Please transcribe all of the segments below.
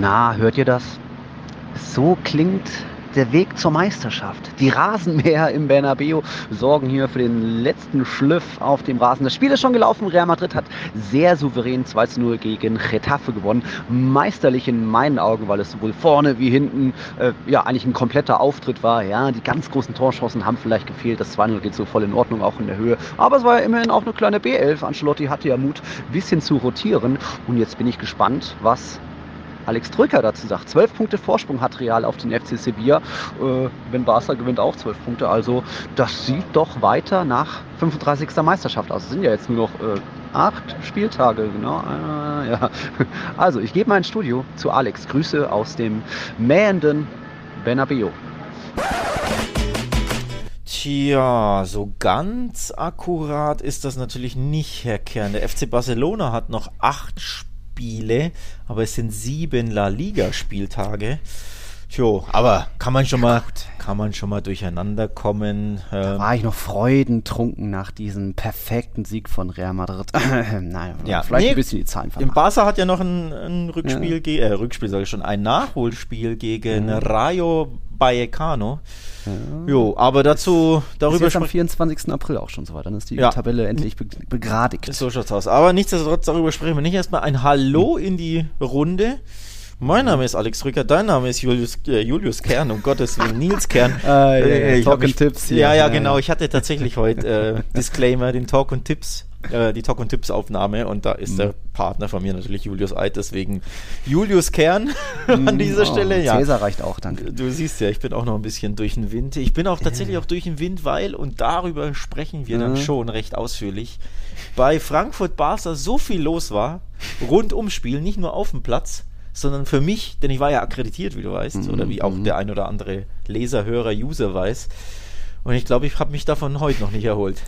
Na, hört ihr das? So klingt der Weg zur Meisterschaft. Die Rasenmäher im Bernabeu sorgen hier für den letzten Schliff auf dem Rasen. Das Spiel ist schon gelaufen. Real Madrid hat sehr souverän 2 zu 0 gegen Getafe gewonnen. Meisterlich in meinen Augen, weil es sowohl vorne wie hinten äh, ja eigentlich ein kompletter Auftritt war. Ja, die ganz großen Torchancen haben vielleicht gefehlt. Das 2-0 geht so voll in Ordnung, auch in der Höhe. Aber es war ja immerhin auch eine kleine B11. Ancelotti hatte ja Mut, ein bisschen zu rotieren. Und jetzt bin ich gespannt, was Alex Drücker dazu sagt. Zwölf Punkte Vorsprung hat Real auf den FC Sevilla. Äh, wenn Barca gewinnt, auch zwölf Punkte. Also das sieht doch weiter nach 35. Meisterschaft aus. Es sind ja jetzt nur noch äh, acht Spieltage, genau. Äh, ja. Also ich gebe mein Studio zu Alex. Grüße aus dem mähenden Bernabeu. Tja, so ganz akkurat ist das natürlich nicht, Herr Kern. Der FC Barcelona hat noch acht Spiele Spiele, aber es sind sieben La Liga-Spieltage. Tjo, aber kann man schon mal, kann man schon mal durcheinander kommen. Da ähm, war ich noch freudentrunken nach diesem perfekten Sieg von Real Madrid. Nein, ja, vielleicht nee, ein bisschen die Zahlen vermachen. Im Barca hat ja noch ein, ein Rückspiel, ja. äh, Rückspiel sage ich schon, ein Nachholspiel gegen mhm. Rayo Vallecano. Ja. Jo, aber dazu darüber ist am 24. April auch schon so weit. Dann ist die ja. Tabelle endlich be begradigt. So schaut's aus. Aber nichtsdestotrotz darüber sprechen wir nicht erstmal ein Hallo in die Runde. Mein Name ist Alex Drücker, dein Name ist Julius, äh, Julius Kern, um Gottes Willen, Nils Kern. ah, ja, äh, Talk und Tipps. Ja, ja, genau. Ich hatte tatsächlich heute äh, Disclaimer, den Talk und Tipps äh, die Talk und Tipps Aufnahme und da ist mhm. der Partner von mir natürlich Julius Eid, deswegen Julius Kern an mhm. dieser oh, Stelle. Ja. Cäsar reicht auch, danke. Du siehst ja, ich bin auch noch ein bisschen durch den Wind. Ich bin auch tatsächlich auch durch den Wind, weil, und darüber sprechen wir mhm. dann schon recht ausführlich, bei Frankfurt Barca so viel los war, rund ums Spiel, nicht nur auf dem Platz, sondern für mich, denn ich war ja akkreditiert, wie du weißt, mhm. oder wie auch mhm. der ein oder andere Leser, Hörer, User weiß, und ich glaube, ich habe mich davon heute noch nicht erholt.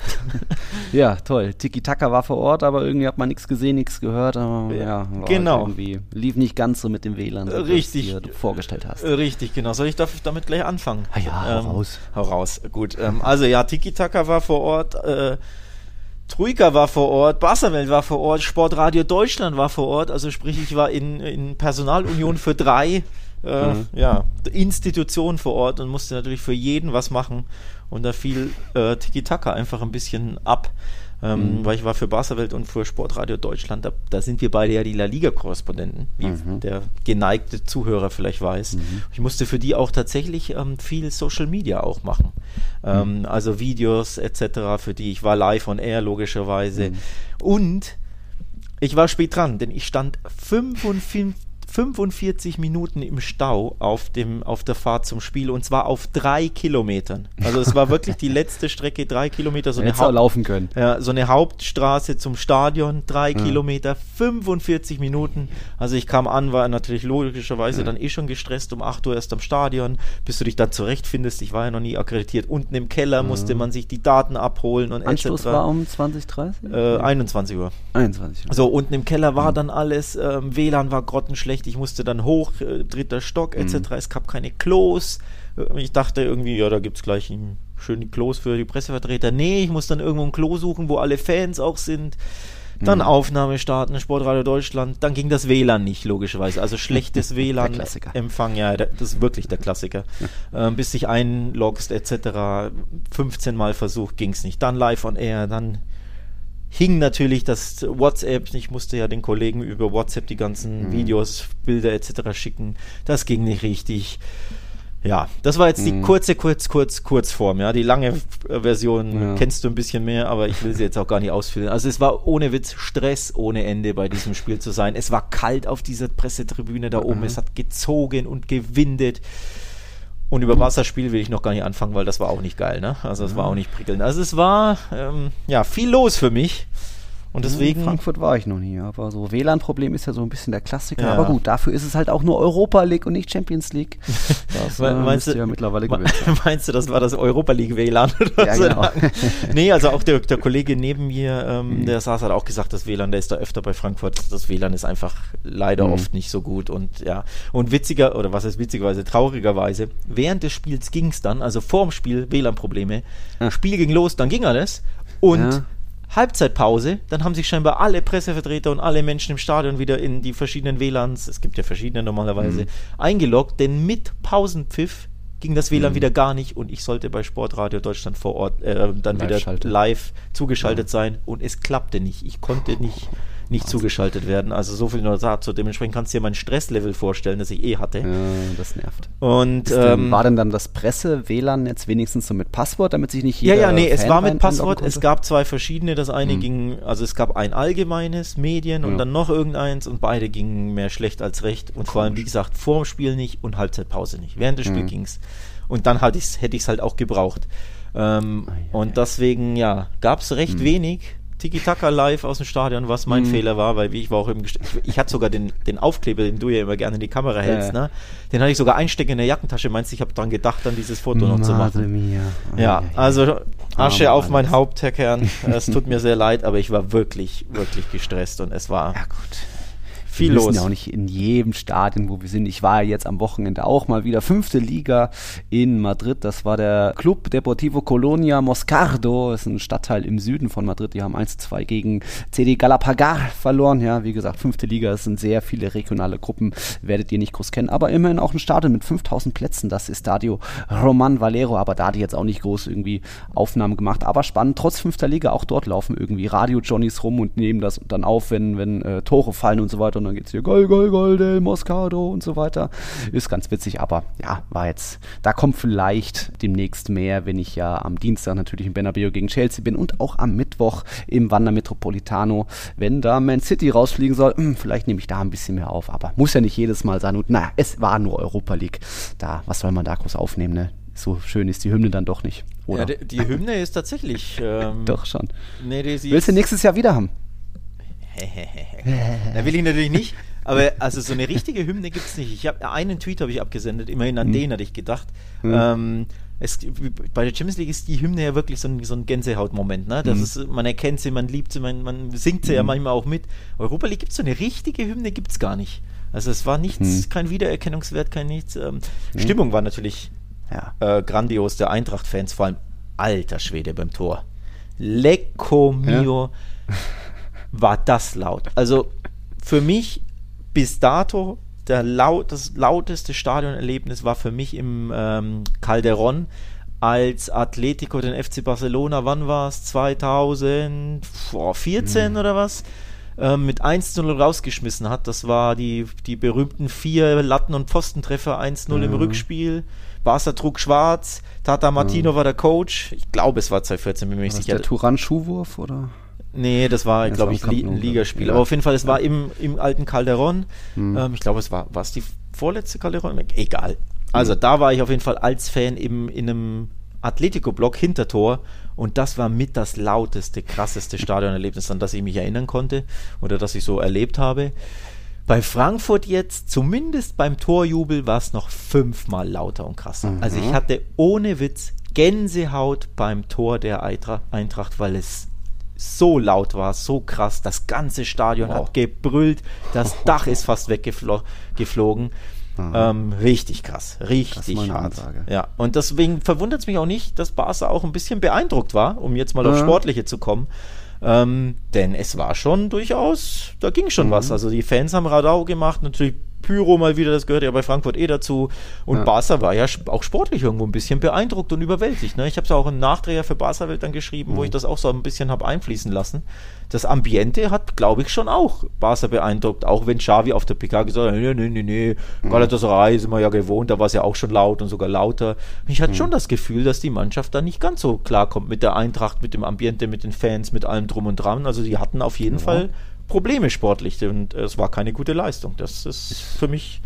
ja, toll. Tiki Taka war vor Ort, aber irgendwie hat man nichts gesehen, nichts gehört. Aber, ja, genau. Irgendwie lief nicht ganz so mit dem WLAN, wie Richtig. du vorgestellt hast. Richtig, genau. Soll ich damit gleich anfangen? Ah ja, hau ähm, raus. Hau raus. Gut. Ähm, also ja, Tiki Taka war vor Ort. Äh, Truika war vor Ort, Barcelwelt war vor Ort, Sportradio Deutschland war vor Ort, also sprich, ich war in, in Personalunion für drei äh, mhm. ja, Institutionen vor Ort und musste natürlich für jeden was machen. Und da fiel äh, Tiki-Taka einfach ein bisschen ab. Ähm, mhm. Weil ich war für Barca-Welt und für Sportradio Deutschland, da, da, sind wir beide ja die La Liga-Korrespondenten, wie mhm. der geneigte Zuhörer vielleicht weiß. Mhm. Ich musste für die auch tatsächlich ähm, viel Social Media auch machen. Ähm, mhm. also Videos etc. für die. Ich war live on air, logischerweise. Mhm. Und ich war spät dran, denn ich stand 55 45 Minuten im Stau auf, dem, auf der Fahrt zum Spiel und zwar auf drei Kilometern. Also es war wirklich die letzte Strecke, drei Kilometer. So eine, Haupt, laufen können. Ja, so eine Hauptstraße zum Stadion, drei ja. Kilometer, 45 Minuten. Also ich kam an, war natürlich logischerweise ja. dann eh schon gestresst, um 8 Uhr erst am Stadion, bis du dich dann zurechtfindest. Ich war ja noch nie akkreditiert. Unten im Keller musste man sich die Daten abholen und Anstoß etc. war um 20, 30? Äh, 21 Uhr. 21 Uhr. So, unten im Keller war dann alles, ähm, WLAN war grottenschlecht schlecht. Ich musste dann hoch, äh, dritter Stock etc. Mhm. Es gab keine Klos. Ich dachte irgendwie, ja, da gibt es gleich ein, schön Klos für die Pressevertreter. Nee, ich muss dann irgendwo ein Klo suchen, wo alle Fans auch sind. Dann mhm. Aufnahme starten, Sportradio Deutschland. Dann ging das WLAN nicht, logischerweise. Also schlechtes WLAN-Empfang, ja, das ist wirklich der Klassiker. Ja. Ähm, bis dich einloggst, etc. 15 Mal versucht, ging es nicht. Dann live on air, dann hing natürlich das WhatsApp. Ich musste ja den Kollegen über WhatsApp die ganzen mhm. Videos, Bilder etc. schicken. Das ging nicht richtig. Ja, das war jetzt die mhm. kurze, kurz, kurz, Kurzform. Ja, die lange Version ja. kennst du ein bisschen mehr, aber ich will sie jetzt auch gar nicht ausfüllen. Also es war ohne Witz Stress ohne Ende bei diesem Spiel zu sein. Es war kalt auf dieser Pressetribüne da oben. Mhm. Es hat gezogen und gewindet. Und über Wasserspiel will ich noch gar nicht anfangen, weil das war auch nicht geil, ne? Also es war auch nicht prickelnd. Also es war ähm, ja viel los für mich. Und deswegen. In Frankfurt war ich noch nie, aber so WLAN-Problem ist ja so ein bisschen der Klassiker. Ja. Aber gut, dafür ist es halt auch nur Europa League und nicht Champions League. Das äh, meinst du ja mittlerweile gewinnt. Meinst du, das war das Europa League WLAN? ja, genau. nee, also auch der, der Kollege neben mir, ähm, mhm. der saß hat auch gesagt, das WLAN, der ist da öfter bei Frankfurt. Das WLAN ist einfach leider mhm. oft nicht so gut und ja. Und witziger, oder was heißt witzigerweise, traurigerweise, während des Spiels ging es dann, also vorm Spiel WLAN-Probleme. Spiel ging los, dann ging alles und ja Halbzeitpause, dann haben sich scheinbar alle Pressevertreter und alle Menschen im Stadion wieder in die verschiedenen WLANs, es gibt ja verschiedene normalerweise, mhm. eingeloggt, denn mit Pausenpfiff ging das WLAN mhm. wieder gar nicht und ich sollte bei Sportradio Deutschland vor Ort äh, dann live wieder schalte. live zugeschaltet ja. sein und es klappte nicht. Ich konnte nicht nicht zugeschaltet werden. Also so viel nur dazu. Dementsprechend kannst du dir mein Stresslevel vorstellen, das ich eh hatte. Ja, das nervt. Und ähm, war denn dann das Presse-WLAN-Netz wenigstens so mit Passwort, damit sich nicht jeder Ja, ja, nee, Fan es war mit Passwort. Es gab zwei verschiedene. Das eine hm. ging, also es gab ein allgemeines Medien und ja. dann noch irgendeins und beide gingen mehr schlecht als recht. Und Komisch. vor allem, wie gesagt, vor dem Spiel nicht und Halbzeitpause nicht. Während des Spiels hm. ging es. Und dann halt hätte ich es halt auch gebraucht. Ähm, und deswegen, ja, gab es recht hm. wenig Tiki-Taka live aus dem Stadion, was mein mhm. Fehler war, weil wie ich war auch im Gest ich, ich hatte sogar den, den Aufkleber, den du ja immer gerne in die Kamera hältst, ja. ne? Den hatte ich sogar einstecken in der Jackentasche. Meinst du, ich habe daran gedacht, dann dieses Foto noch zu machen? Mia. Oh, ja, also Asche oh, auf mein Haupt, Herr Kern. Es tut mir sehr leid, aber ich war wirklich, wirklich gestresst und es war. Ja, gut viel wir los. ja auch nicht in jedem Stadion, wo wir sind. Ich war jetzt am Wochenende auch mal wieder fünfte Liga in Madrid. Das war der Club Deportivo Colonia Moscardo. Das ist ein Stadtteil im Süden von Madrid. Die haben 1-2 gegen CD Galapagar verloren. Ja, wie gesagt, fünfte Liga. Es sind sehr viele regionale Gruppen. Werdet ihr nicht groß kennen. Aber immerhin auch ein Stadion mit 5000 Plätzen. Das ist Stadio Roman Valero. Aber da hat die jetzt auch nicht groß irgendwie Aufnahmen gemacht. Aber spannend. Trotz fünfter Liga auch dort laufen irgendwie Radio-Johnnies rum und nehmen das dann auf, wenn, wenn äh, Tore fallen und so weiter und dann geht es hier Gol, Gol, Gol del Moscato und so weiter. Ist ganz witzig, aber ja, war jetzt, da kommt vielleicht demnächst mehr, wenn ich ja am Dienstag natürlich in Bernabeu gegen Chelsea bin und auch am Mittwoch im Wander Metropolitano, wenn da Man City rausfliegen soll, hm, vielleicht nehme ich da ein bisschen mehr auf, aber muss ja nicht jedes Mal sein und naja, es war nur Europa League. Da, was soll man da groß aufnehmen, ne? so schön ist die Hymne dann doch nicht. Oder? Ja, die, die Hymne ist tatsächlich. Ähm, doch schon. Nee, Willst du nächstes Jahr wieder haben? Da will ich natürlich nicht. Aber also so eine richtige Hymne gibt es nicht. Ich habe einen Tweet habe ich abgesendet, immerhin an mhm. den hatte ich gedacht. Mhm. Ähm, es, bei der Champions League ist die Hymne ja wirklich so ein, so ein Gänsehautmoment. Ne? Das mhm. ist, man erkennt sie, man liebt sie, man, man singt sie ja mhm. manchmal auch mit. Europa League gibt es so eine richtige Hymne, gibt es gar nicht. Also es war nichts, mhm. kein Wiedererkennungswert, kein nichts. Ähm, mhm. Stimmung war natürlich ja. äh, grandios, der Eintracht-Fans, vor allem alter Schwede beim Tor. Lecco mio. Ja war das laut. Also für mich bis dato der laut, das lauteste Stadionerlebnis war für mich im ähm, Calderon, als Atletico den FC Barcelona, wann war es? 2014 mhm. oder was? Ähm, mit 1-0 rausgeschmissen hat. Das war die, die berühmten vier Latten- und Pfostentreffer 1-0 mhm. im Rückspiel. Barca trug schwarz, Tata Martino mhm. war der Coach. Ich glaube, es war 2014, bin mir nicht sicher. Der Turan-Schuhwurf, oder? Nee, das war, glaube ich, ein Ligaspiel. Ja. Aber auf jeden Fall, es war im, im alten Calderon. Mhm. Ähm, ich glaube, es war, war es die vorletzte Calderon? Egal. Also, mhm. da war ich auf jeden Fall als Fan eben in einem Atletico-Block hinter Tor und das war mit das lauteste, krasseste Stadionerlebnis, an das ich mich erinnern konnte oder das ich so erlebt habe. Bei Frankfurt jetzt, zumindest beim Torjubel, war es noch fünfmal lauter und krasser. Mhm. Also ich hatte ohne Witz Gänsehaut beim Tor der Eintracht, weil es so laut war, so krass. Das ganze Stadion wow. hat gebrüllt. Das Dach ist fast weggeflogen. Ähm, richtig krass, richtig hart. Ja, und deswegen verwundert es mich auch nicht, dass Barca auch ein bisschen beeindruckt war, um jetzt mal ja. auf Sportliche zu kommen. Ähm, denn es war schon durchaus, da ging schon mhm. was. Also die Fans haben Radau gemacht, natürlich Pyro mal wieder, das gehört ja bei Frankfurt eh dazu. Und ja. Barca war ja auch sportlich irgendwo ein bisschen beeindruckt und überwältigt. Ne? Ich habe es auch einen Nachdreher für Barca Welt dann geschrieben, mhm. wo ich das auch so ein bisschen habe einfließen lassen. Das Ambiente hat, glaube ich, schon auch Barca beeindruckt, auch wenn Xavi auf der PK gesagt hat, nee, nee, nee, nee, mhm. Galatasaray sind wir ja gewohnt, da war es ja auch schon laut und sogar lauter. Ich hatte mhm. schon das Gefühl, dass die Mannschaft da nicht ganz so klarkommt mit der Eintracht, mit dem Ambiente, mit den Fans, mit allem drum und dran. Also die hatten auf jeden ja. Fall Probleme sportlich und es war keine gute Leistung. Das ist für mich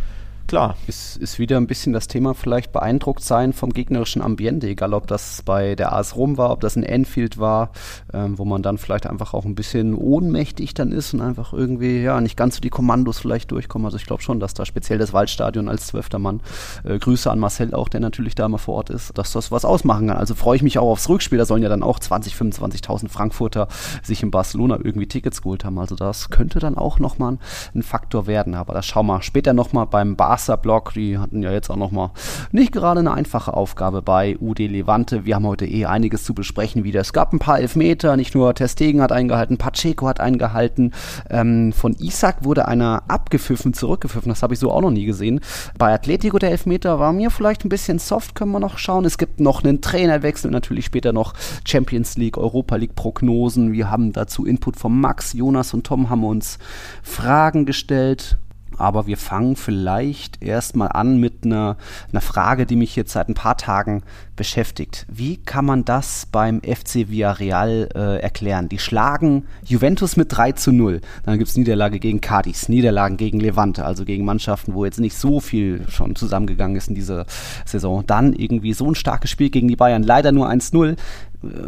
klar. Ist, ist wieder ein bisschen das Thema vielleicht beeindruckt sein vom gegnerischen Ambiente, egal ob das bei der AS Rom war, ob das in Enfield war, ähm, wo man dann vielleicht einfach auch ein bisschen ohnmächtig dann ist und einfach irgendwie, ja, nicht ganz so die Kommandos vielleicht durchkommen. Also ich glaube schon, dass da speziell das Waldstadion als zwölfter Mann, äh, Grüße an Marcel auch, der natürlich da mal vor Ort ist, dass das was ausmachen kann. Also freue ich mich auch aufs Rückspiel. Da sollen ja dann auch 20, 25.000 Frankfurter sich in Barcelona irgendwie Tickets geholt haben. Also das könnte dann auch nochmal ein Faktor werden. Aber das schauen wir später nochmal beim Bar Wasserblock, die hatten ja jetzt auch nochmal nicht gerade eine einfache Aufgabe bei UD Levante. Wir haben heute eh einiges zu besprechen wieder. Es gab ein paar Elfmeter, nicht nur Testegen hat eingehalten, Pacheco hat eingehalten. Ähm, von Isaac wurde einer abgepfiffen, zurückgepfiffen, das habe ich so auch noch nie gesehen. Bei Atletico der Elfmeter war mir vielleicht ein bisschen soft, können wir noch schauen. Es gibt noch einen Trainerwechsel, natürlich später noch Champions League, Europa League Prognosen. Wir haben dazu Input von Max, Jonas und Tom haben uns Fragen gestellt aber wir fangen vielleicht erstmal an mit einer, einer Frage, die mich jetzt seit ein paar Tagen beschäftigt. Wie kann man das beim FC Villarreal äh, erklären? Die schlagen Juventus mit 3 zu 0. Dann gibt es Niederlage gegen Cadiz, Niederlagen gegen Levante, also gegen Mannschaften, wo jetzt nicht so viel schon zusammengegangen ist in dieser Saison. Dann irgendwie so ein starkes Spiel gegen die Bayern, leider nur 1-0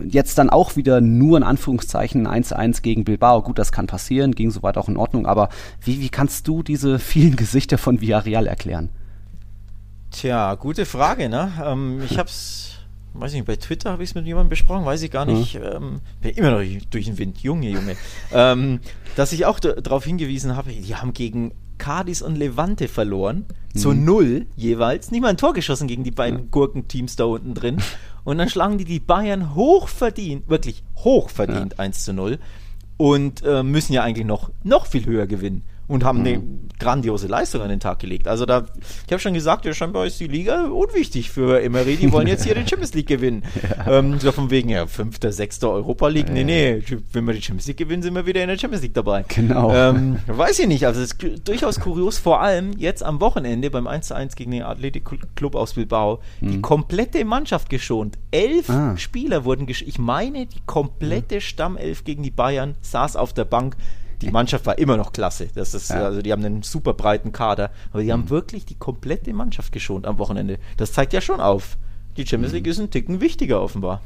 jetzt dann auch wieder nur in Anführungszeichen 1-1 gegen Bilbao. Gut, das kann passieren, ging soweit auch in Ordnung, aber wie, wie kannst du diese vielen Gesichter von Villarreal erklären? Tja, gute Frage, ne? Ähm, ich hab's, weiß nicht, bei Twitter habe ich es mit jemandem besprochen, weiß ich gar nicht. Mhm. Ähm, bin immer noch durch den Wind, Junge, Junge. ähm, dass ich auch darauf hingewiesen habe, die haben gegen Cadiz und Levante verloren. Mhm. Zu null jeweils. Nicht mal ein Tor geschossen gegen die beiden ja. Gurkenteams da unten drin. Und dann schlagen die die Bayern hochverdient, wirklich hochverdient ja. 1 zu 0 und äh, müssen ja eigentlich noch, noch viel höher gewinnen und haben mhm. eine grandiose Leistung an den Tag gelegt. Also da, ich habe schon gesagt, ja, scheinbar ist die Liga unwichtig für Emery. Die wollen jetzt hier die Champions League gewinnen. Ja. Ähm, so von wegen, ja, fünfter, sechster Europa League. Nee, nee, wenn wir die Champions League gewinnen, sind wir wieder in der Champions League dabei. Genau. Ähm, weiß ich nicht. Also es ist durchaus kurios, vor allem jetzt am Wochenende beim 1 zu 1 gegen den Athletic Club aus Bilbao, mhm. die komplette Mannschaft geschont. Elf ah. Spieler wurden geschont. Ich meine, die komplette. Stammelf gegen die Bayern saß auf der Bank die Mannschaft war immer noch klasse. Das ist, ja. also die haben einen super breiten Kader, aber die mhm. haben wirklich die komplette Mannschaft geschont am Wochenende. Das zeigt ja schon auf. Die Champions League mhm. ist ein Ticken wichtiger offenbar.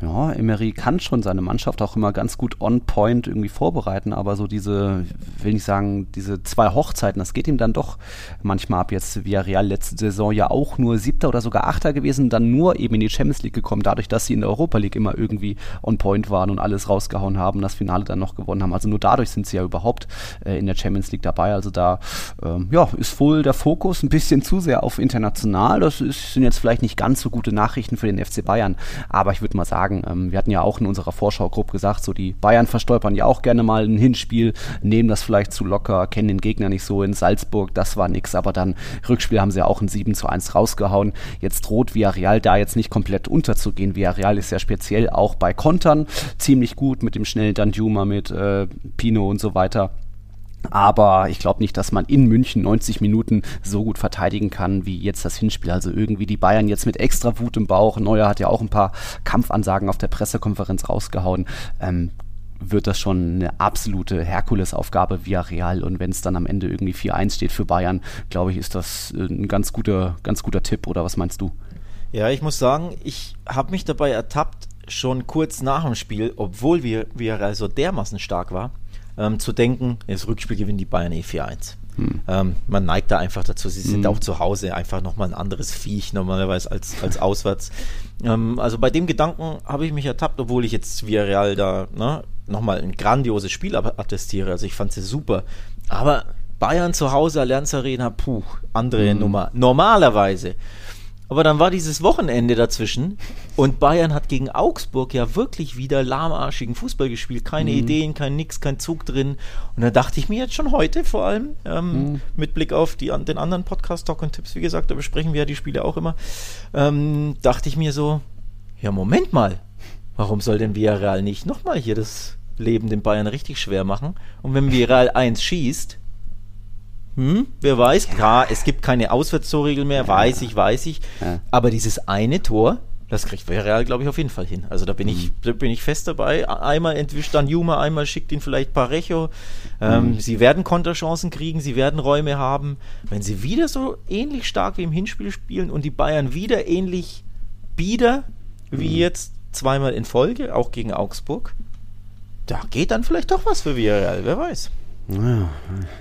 Ja, Emery kann schon seine Mannschaft auch immer ganz gut on point irgendwie vorbereiten, aber so diese, will ich sagen, diese zwei Hochzeiten, das geht ihm dann doch manchmal ab. Jetzt Villarreal letzte Saison ja auch nur Siebter oder sogar Achter gewesen, dann nur eben in die Champions League gekommen, dadurch, dass sie in der Europa League immer irgendwie on point waren und alles rausgehauen haben, das Finale dann noch gewonnen haben. Also nur dadurch sind sie ja überhaupt äh, in der Champions League dabei. Also da ähm, ja, ist wohl der Fokus ein bisschen zu sehr auf international. Das ist, sind jetzt vielleicht nicht ganz so gute Nachrichten für den FC Bayern, aber ich würde mal sagen, ähm, wir hatten ja auch in unserer Vorschau-Gruppe gesagt, so die Bayern verstolpern ja auch gerne mal ein Hinspiel, nehmen das vielleicht zu locker, kennen den Gegner nicht so. In Salzburg, das war nix, aber dann Rückspiel haben sie ja auch ein 7 zu 1 rausgehauen. Jetzt droht Villarreal da jetzt nicht komplett unterzugehen. Villarreal ist ja speziell auch bei Kontern ziemlich gut mit dem schnellen Danjuma, mit äh, Pino und so weiter. Aber ich glaube nicht, dass man in München 90 Minuten so gut verteidigen kann wie jetzt das Hinspiel. Also irgendwie die Bayern jetzt mit extra Wut im Bauch. Neuer hat ja auch ein paar Kampfansagen auf der Pressekonferenz rausgehauen. Ähm, wird das schon eine absolute Herkulesaufgabe via Real. Und wenn es dann am Ende irgendwie 4-1 steht für Bayern, glaube ich, ist das äh, ein ganz guter, ganz guter Tipp. Oder was meinst du? Ja, ich muss sagen, ich habe mich dabei ertappt, schon kurz nach dem Spiel, obwohl wir, wir so dermaßen stark war, ähm, zu denken, das Rückspiel gewinnen die Bayern eh 4-1. Hm. Ähm, man neigt da einfach dazu. Sie sind hm. auch zu Hause einfach nochmal ein anderes Viech normalerweise als, als auswärts. Ähm, also bei dem Gedanken habe ich mich ertappt, obwohl ich jetzt Villarreal da ne, nochmal ein grandioses Spiel attestiere. Also ich fand sie super. Aber Bayern zu Hause, Allianz Arena, puh, andere hm. Nummer. Normalerweise aber dann war dieses Wochenende dazwischen und Bayern hat gegen Augsburg ja wirklich wieder lahmarschigen Fußball gespielt. Keine mhm. Ideen, kein Nix, kein Zug drin. Und da dachte ich mir jetzt schon heute vor allem, ähm, mhm. mit Blick auf die, den anderen Podcast Talk und Tipps, wie gesagt, da besprechen wir ja die Spiele auch immer, ähm, dachte ich mir so, ja Moment mal, warum soll denn Villarreal nicht nochmal hier das Leben den Bayern richtig schwer machen? Und wenn Villarreal 1 schießt, hm, wer weiß, klar, es gibt keine Auswärtstorregel mehr, weiß ich, weiß ich. Aber dieses eine Tor, das kriegt Real, glaube ich, auf jeden Fall hin. Also da bin ich, mhm. da bin ich fest dabei. Einmal entwischt dann Juma, einmal schickt ihn vielleicht Parejo. Ähm, mhm. Sie werden Konterchancen kriegen, sie werden Räume haben. Wenn sie wieder so ähnlich stark wie im Hinspiel spielen und die Bayern wieder ähnlich bieder wie mhm. jetzt zweimal in Folge, auch gegen Augsburg, da geht dann vielleicht doch was für Villarreal, wer weiß. Naja,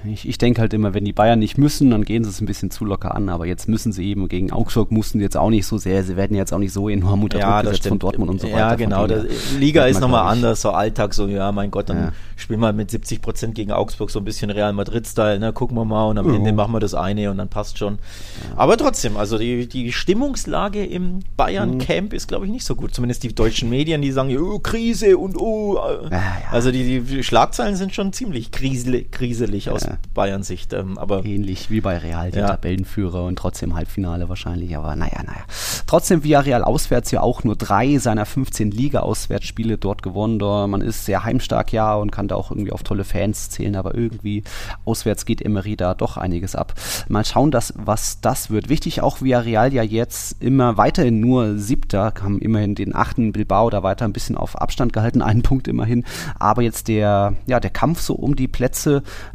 ich, ich denke halt immer, wenn die Bayern nicht müssen, dann gehen sie es ein bisschen zu locker an. Aber jetzt müssen sie eben gegen Augsburg mussten jetzt auch nicht so sehr. Sie werden jetzt auch nicht so enorm unter ja, Druck gesetzt von Dortmund und so weiter. Ja, genau. Der Liga ist nochmal anders, so Alltag, so, ja, mein Gott, dann ja. spielen wir mit 70 Prozent gegen Augsburg so ein bisschen Real Madrid-Style, ne? Gucken wir mal und am uh. Ende machen wir das eine und dann passt schon. Ja. Aber trotzdem, also die, die Stimmungslage im Bayern-Camp mhm. ist, glaube ich, nicht so gut. Zumindest die deutschen Medien, die sagen, oh, Krise und oh. Ja, also die, die Schlagzeilen sind schon ziemlich kriselig, kriselig aus Bayern-Sicht. Ähm, aber Ähnlich wie bei Real, die Tabellenführer und trotzdem Halbfinale wahrscheinlich. Aber naja, naja. Trotzdem Villarreal auswärts ja auch nur drei seiner 15 Liga-Auswärtsspiele dort gewonnen. Da man ist sehr heimstark, ja, und kann da auch irgendwie auf tolle Fans zählen. Aber irgendwie auswärts geht Emery da doch einiges ab. Mal schauen, dass, was das wird. Wichtig auch Villarreal ja jetzt immer weiterhin nur siebter, haben immerhin den achten Bilbao da weiter ein bisschen auf Abstand gehalten, einen Punkt immerhin. Aber jetzt der, ja, der Kampf so um die Plätze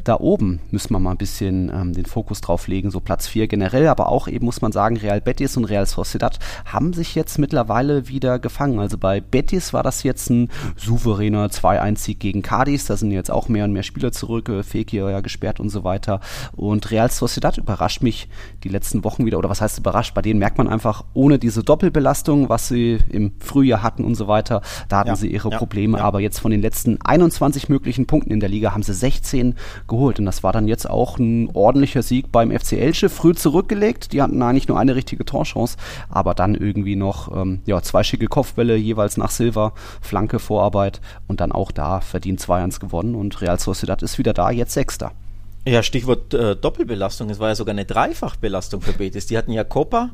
da oben müssen wir mal ein bisschen ähm, den Fokus drauf legen. So Platz 4 generell, aber auch eben muss man sagen, Real Betis und Real Sociedad haben sich jetzt mittlerweile wieder gefangen. Also bei Betis war das jetzt ein souveräner 2-1-Sieg gegen Cadiz. Da sind jetzt auch mehr und mehr Spieler zurück. Äh, Fekir ja gesperrt und so weiter. Und Real Sociedad überrascht mich die letzten Wochen wieder. Oder was heißt überrascht? Bei denen merkt man einfach, ohne diese Doppelbelastung, was sie im Frühjahr hatten und so weiter, da hatten ja, sie ihre ja, Probleme. Ja. Aber jetzt von den letzten 21 möglichen Punkten in der Liga haben sie 16 geholt. Und das war dann jetzt auch ein ordentlicher Sieg beim FC Elche. Früh zurückgelegt. Die hatten eigentlich nur eine richtige Torchance. Aber dann irgendwie noch ähm, ja, zwei schicke Kopfbälle jeweils nach Silva, Flanke, Vorarbeit und dann auch da verdient 2-1 gewonnen. Und Real Sociedad ist wieder da, jetzt Sechster. Ja, Stichwort äh, Doppelbelastung. Es war ja sogar eine Dreifachbelastung für Betis. Die hatten ja Copa,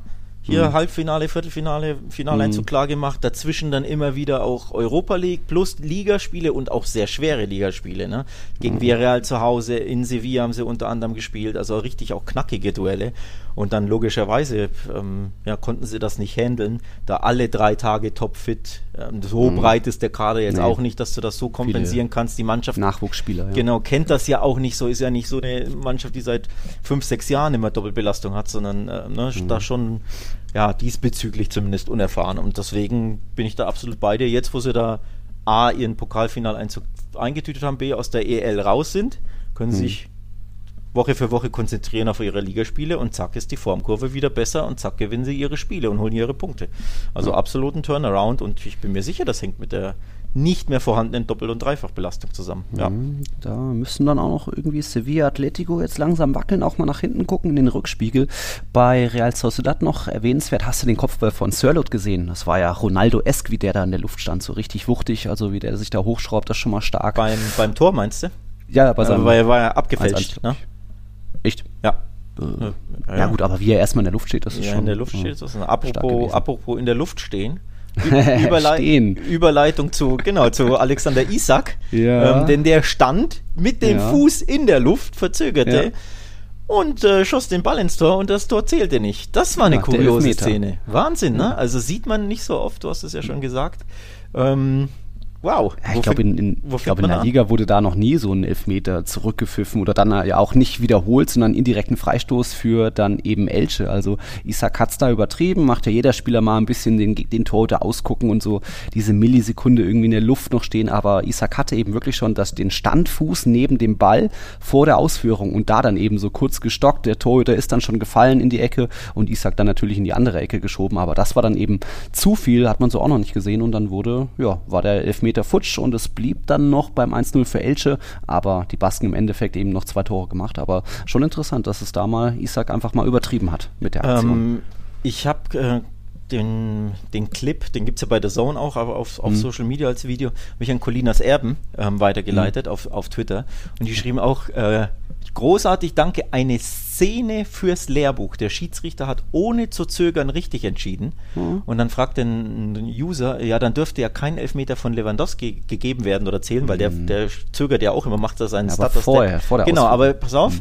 hier mhm. Halbfinale, Viertelfinale, Finaleinzug mhm. klar gemacht. Dazwischen dann immer wieder auch Europa League plus Ligaspiele und auch sehr schwere Ligaspiele. Ne? Gegen mhm. Villarreal zu Hause, in Sevilla haben sie unter anderem gespielt, also richtig auch knackige Duelle. Und dann logischerweise ähm, ja, konnten sie das nicht handeln, da alle drei Tage topfit. Ähm, so mhm. breit ist der Kader jetzt nee. auch nicht, dass du das so kompensieren Viele kannst. Die Mannschaft. Nachwuchsspieler, ja. Genau, kennt das ja auch nicht so. Ist ja nicht so eine Mannschaft, die seit fünf, sechs Jahren immer Doppelbelastung hat, sondern äh, ne, mhm. da schon ja, diesbezüglich zumindest unerfahren. Und deswegen bin ich da absolut bei dir. Jetzt, wo sie da A, ihren Pokalfinaleinzug eingetütet haben, B, aus der EL raus sind, können sie mhm. sich Woche für Woche konzentrieren auf ihre Ligaspiele und zack ist die Formkurve wieder besser und zack gewinnen sie ihre Spiele und holen ihre Punkte. Also ja. absoluten Turnaround und ich bin mir sicher, das hängt mit der nicht mehr vorhandenen Doppel- und Dreifachbelastung zusammen. Ja. Mhm, da müssen dann auch noch irgendwie Sevilla Atletico jetzt langsam wackeln, auch mal nach hinten gucken in den Rückspiegel. Bei Real Sociedad noch erwähnenswert, hast du den Kopfball von Sörlot gesehen? Das war ja Ronaldo-esk, wie der da in der Luft stand, so richtig wuchtig, also wie der sich da hochschraubt, das ist schon mal stark. Beim, beim Tor meinst du? Ja, bei seinem. Weil er war ja abgefälscht, ne? Echt? Ja. Äh, ja, ja, gut, aber wie er erstmal in der Luft steht, das ist ja, schon. in der Luft steht, das ist apropos, apropos in der Luft stehen. Überlei stehen. Überleitung zu, genau, zu Alexander Isak. Ja. Ähm, denn der stand mit dem ja. Fuß in der Luft, verzögerte. Ja. Und äh, schoss den Ball ins Tor und das Tor zählte nicht. Das war eine kuriose Szene. Wahnsinn, ne? Also sieht man nicht so oft, du hast es ja schon gesagt. Ähm, Wow. Ja, ich glaube, in, in, glaub, in der Liga wurde da noch nie so ein Elfmeter zurückgepfiffen oder dann ja auch nicht wiederholt, sondern indirekten Freistoß für dann eben Elche. Also Isaac hat es da übertrieben, macht ja jeder Spieler mal ein bisschen den, den Torhüter ausgucken und so diese Millisekunde irgendwie in der Luft noch stehen, aber Isaac hatte eben wirklich schon das, den Standfuß neben dem Ball vor der Ausführung und da dann eben so kurz gestockt. Der Torhüter ist dann schon gefallen in die Ecke und Isaac dann natürlich in die andere Ecke geschoben, aber das war dann eben zu viel, hat man so auch noch nicht gesehen und dann wurde, ja, war der Elfmeter Meter futsch und es blieb dann noch beim 1-0 für Elche, aber die Basken im Endeffekt eben noch zwei Tore gemacht. Aber schon interessant, dass es da mal Isaac einfach mal übertrieben hat mit der Aktion. Ähm, ich habe äh, den, den Clip, den gibt es ja bei der Zone auch, aber auf, auf mhm. Social Media als Video, habe ich an Colinas Erben ähm, weitergeleitet mhm. auf, auf Twitter. Und die schrieben auch, äh, großartig, danke, eine Szene fürs Lehrbuch. Der Schiedsrichter hat ohne zu zögern richtig entschieden. Mhm. Und dann fragt ein User, ja, dann dürfte ja kein Elfmeter von Lewandowski gegeben werden oder zählen, weil der, mhm. der zögert ja auch immer, macht das seinen ja, Status. Vorher, vor der Genau, aber pass auf.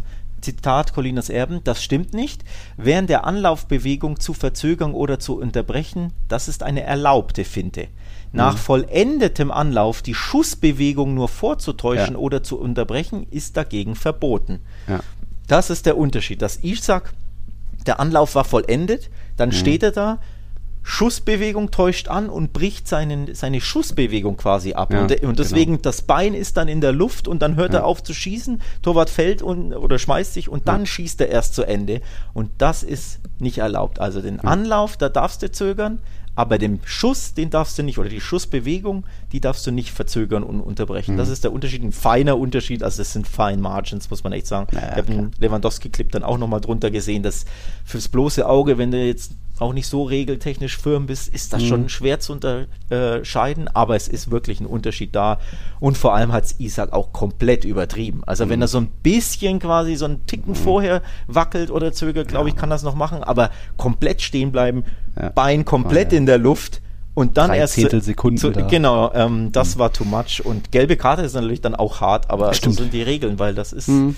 Mhm. Zitat Colinas Erben, das stimmt nicht. Während der Anlaufbewegung zu verzögern oder zu unterbrechen, das ist eine erlaubte Finte. Nach mhm. vollendetem Anlauf die Schussbewegung nur vorzutäuschen ja. oder zu unterbrechen, ist dagegen verboten. Ja. Das ist der Unterschied. Dass Isaac, der Anlauf war vollendet, dann mhm. steht er da, Schussbewegung täuscht an und bricht seinen, seine Schussbewegung quasi ab. Ja, und, und, deswegen genau. das Bein ist dann in der Luft und dann hört Ja. er auf zu schießen. Torwart fällt und, oder schmeißt sich und dann Ja. schießt er erst zu Ende. Und das ist nicht erlaubt. Also den Anlauf, da darfst du zögern, aber den Schuss, den darfst du nicht, oder die Schussbewegung, die darfst du nicht verzögern und unterbrechen. Mhm. Das ist der Unterschied, ein feiner Unterschied. Also das sind Fine Margins, muss man echt sagen. Ja, ja, ich habe den Lewandowski-Clip dann auch nochmal drunter gesehen, dass fürs bloße Auge, wenn du jetzt auch nicht so regeltechnisch firm bist, ist das Mhm. schon schwer zu unterscheiden, aber es ist wirklich ein Unterschied da. Und vor allem hat es Isaac auch komplett übertrieben. Also Mhm. wenn er so ein bisschen quasi so einen Ticken vorher wackelt oder zögert, glaube ich, kann das noch machen, aber komplett stehen bleiben, Ja. Bein komplett Oh, ja. in der Luft. Und dann Drei erst Zehntelsekunden zu, da. Mhm. genau, ähm, das war too much und gelbe Karte ist natürlich dann auch hart, aber Stimmt. so sind die Regeln, weil das ist Mhm.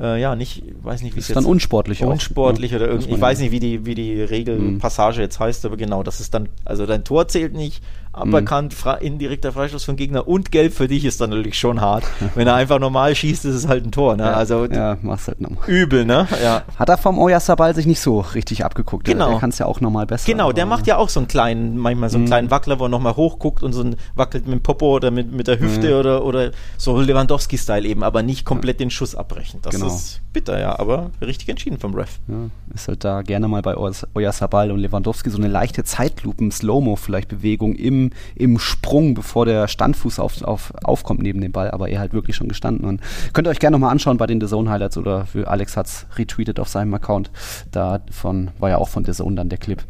Äh, ja nicht, weiß nicht, wie es Ist dann unsportlich auch, unsportlich ne? oder irgendwie, ich weiß nicht, wie die wie die Regelpassage jetzt heißt, aber genau, das ist dann also dein Tor zählt nicht, aberkannt, fra indirekter Freistoß vom Gegner und gelb für dich ist dann natürlich schon hart. Wenn er einfach normal schießt, ist es halt ein Tor, ne? Also ja, mach's halt nochmal. übel, ne? Ja. Hat er vom Oyarzabal sich nicht so richtig abgeguckt. Genau. Der kann es ja auch nochmal besser. Genau, der macht ja auch so einen kleinen, manchmal so einen Mhm. kleinen Wackler, wo er nochmal hochguckt und so ein wackelt mit dem Popo oder mit, mit der Hüfte Mhm. oder, oder so Lewandowski-Style eben, aber nicht komplett den Schuss abbrechen. Das Genau. ist bitter, ja, aber richtig entschieden vom Ref. Ja, ist halt da gerne mal bei Oyas- Oyarzabal und Lewandowski so eine leichte Zeitlupen-Slow-Mo vielleicht Bewegung im, im Sprung, bevor der Standfuß auf, auf, aufkommt neben dem Ball, aber er halt wirklich schon gestanden. Und könnt ihr euch gerne nochmal anschauen bei den The Zone Highlights oder Alex hat's retweetet auf seinem Account. Davon war ja auch von The Zone dann der Clip.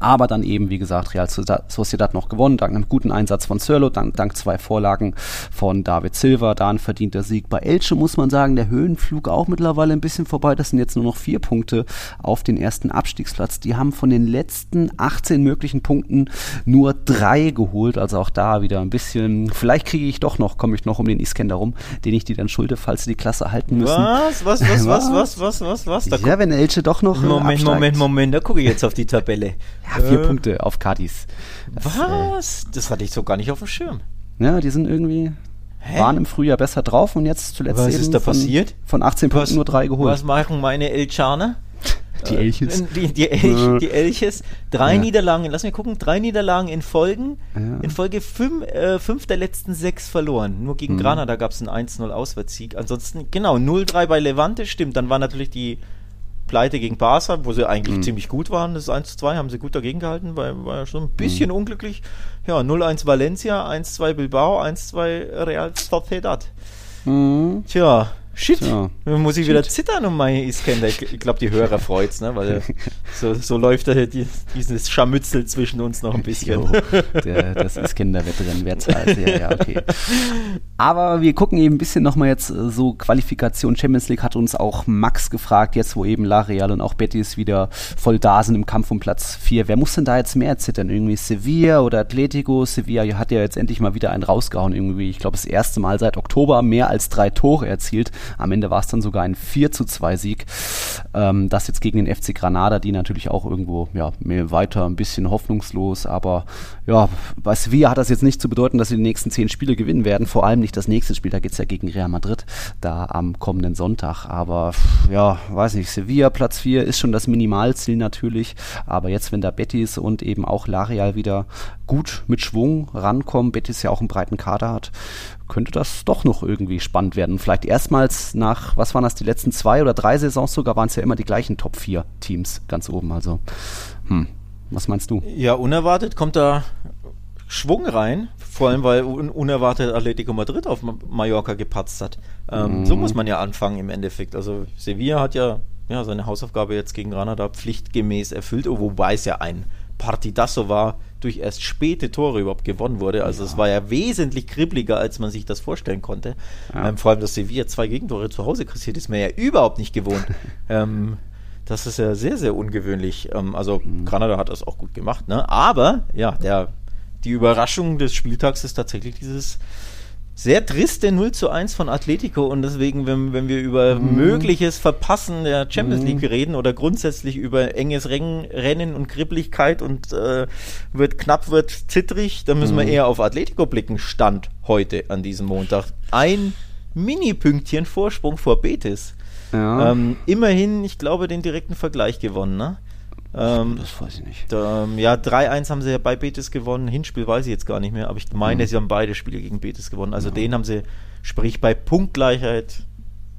Aber dann eben, wie gesagt, Real Sociedad noch gewonnen, dank einem guten Einsatz von Zirlo, dank, dank zwei Vorlagen von David Silva, da ein verdienter Sieg. Bei Elche muss man sagen, der Höhenflug auch mittlerweile ein bisschen vorbei. Das sind jetzt nur noch vier Punkte auf den ersten Abstiegsplatz. Die haben von den letzten 18 möglichen Punkten nur drei geholt. Also auch da wieder ein bisschen, vielleicht kriege ich doch noch, komme ich noch um den Iskender rum, den ich die dann schulde, falls sie die Klasse halten müssen. Was? Was, was, was, Was? was, was, was, was? Da Ja, wenn Elche doch noch äh, Moment, absteigt. Moment, Moment, da gucke ich jetzt auf die Tabelle. Ja, vier Äh, Punkte auf Cadiz. Das, äh, Was? Das hatte ich so gar nicht auf dem Schirm. Ja, die sind irgendwie, Hä? waren im Frühjahr besser drauf und jetzt zuletzt Was eben ist da von, passiert? von 18 Punkten nur drei geholt. Was machen meine Elchaner? Die Elches. Äh, Die, die, Elch, die Elches. Drei Ja. Niederlagen, lass mich gucken, drei Niederlagen in Folgen. Ja. In Folge fünf, äh, fünf der letzten sechs verloren. Nur gegen Mhm. Granada gab es einen 1-0 Auswärtssieg. Ansonsten, genau, 0-3 bei Levante, stimmt. Dann war natürlich die Pleite gegen Barca, wo sie eigentlich Mhm. ziemlich gut waren. Das 1-2 haben sie gut dagegen gehalten, war, war ja schon ein Mhm. bisschen unglücklich. Ja, 0-1 Valencia, 1-2 Bilbao, 1-2 Real Sociedad. Mhm. Tja, shit. Dann muss ich wieder zittern um meine Iskender. Ich, ich glaube, die Hörer freut's, ne? Weil so, so läuft da die, dieses Scharmützel zwischen uns noch ein bisschen. Jo, der, das ist Kinderwettrennen, wer zahlt. Ja, ja, okay. Aber wir gucken eben ein bisschen nochmal jetzt äh, so Qualifikation Champions League hat uns auch Max gefragt, jetzt wo eben La Real und auch Betis wieder voll da sind im Kampf um Platz 4. Wer muss denn da jetzt mehr zittern? Irgendwie Sevilla oder Atletico? Sevilla hat ja jetzt endlich mal wieder einen rausgehauen irgendwie. Ich glaube, das erste Mal seit Oktober mehr als drei Tore erzielt. Am Ende war es dann sogar ein 4 zu 2 Sieg. Ähm, das jetzt gegen den FC Granada, die natürlich auch irgendwo ja, mehr weiter ein bisschen hoffnungslos, aber ja, bei Sevilla hat das jetzt nicht zu bedeuten, dass sie die nächsten zehn Spiele gewinnen werden. Vor allem nicht das nächste Spiel, da geht es ja gegen Real Madrid, da am kommenden Sonntag. Aber ja, weiß nicht, Sevilla Platz 4 ist schon das Minimalziel natürlich. Aber jetzt, wenn da Betis und eben auch Lareal wieder gut mit Schwung rankommen, Betis ja auch einen breiten Kader hat, könnte das doch noch irgendwie spannend werden. Vielleicht erstmals nach, was waren das, die letzten zwei oder drei Saisons sogar, waren es ja immer die gleichen Top 4 Teams ganz oben. Also, hm, was meinst du? Ja, unerwartet kommt da Schwung rein, vor allem weil un unerwartet Atletico Madrid auf Ma Mallorca gepatzt hat. Ähm, Mhm. So muss man ja anfangen im Endeffekt. Also Sevilla hat ja, ja seine Hausaufgabe jetzt gegen Granada pflichtgemäß erfüllt, wobei es ja ein Partidasso war, durch erst späte Tore überhaupt gewonnen wurde. Also es war ja wesentlich kribbliger, als man sich das vorstellen konnte. Ja. Ähm, vor allem, dass Sevilla zwei Gegentore zu Hause kassiert, ist mir ja überhaupt nicht gewohnt. ähm, das ist ja sehr, sehr ungewöhnlich. Ähm, also Granada hat das auch gut gemacht, ne? Aber ja, der, die Überraschung des Spieltags ist tatsächlich dieses sehr triste 0 zu 1 von Atletico und deswegen, wenn, wenn wir über mögliches Verpassen der Champions League reden oder grundsätzlich über enges Rennen, Rennen und Kribbeligkeit und äh, wird knapp, wird zittrig, dann müssen wir eher auf Atletico blicken. Stand heute an diesem Montag. Ein Mini-Pünktchen Vorsprung vor Betis. Ja. Ähm, immerhin, ich glaube, den direkten Vergleich gewonnen, ne? Ähm, das weiß ich nicht. Ähm, ja, 3-1 haben sie ja bei Betis gewonnen. Hinspiel weiß ich jetzt gar nicht mehr, aber ich meine, mhm. sie haben beide Spiele gegen Betis gewonnen. Also ja. den haben sie, sprich bei Punktgleichheit,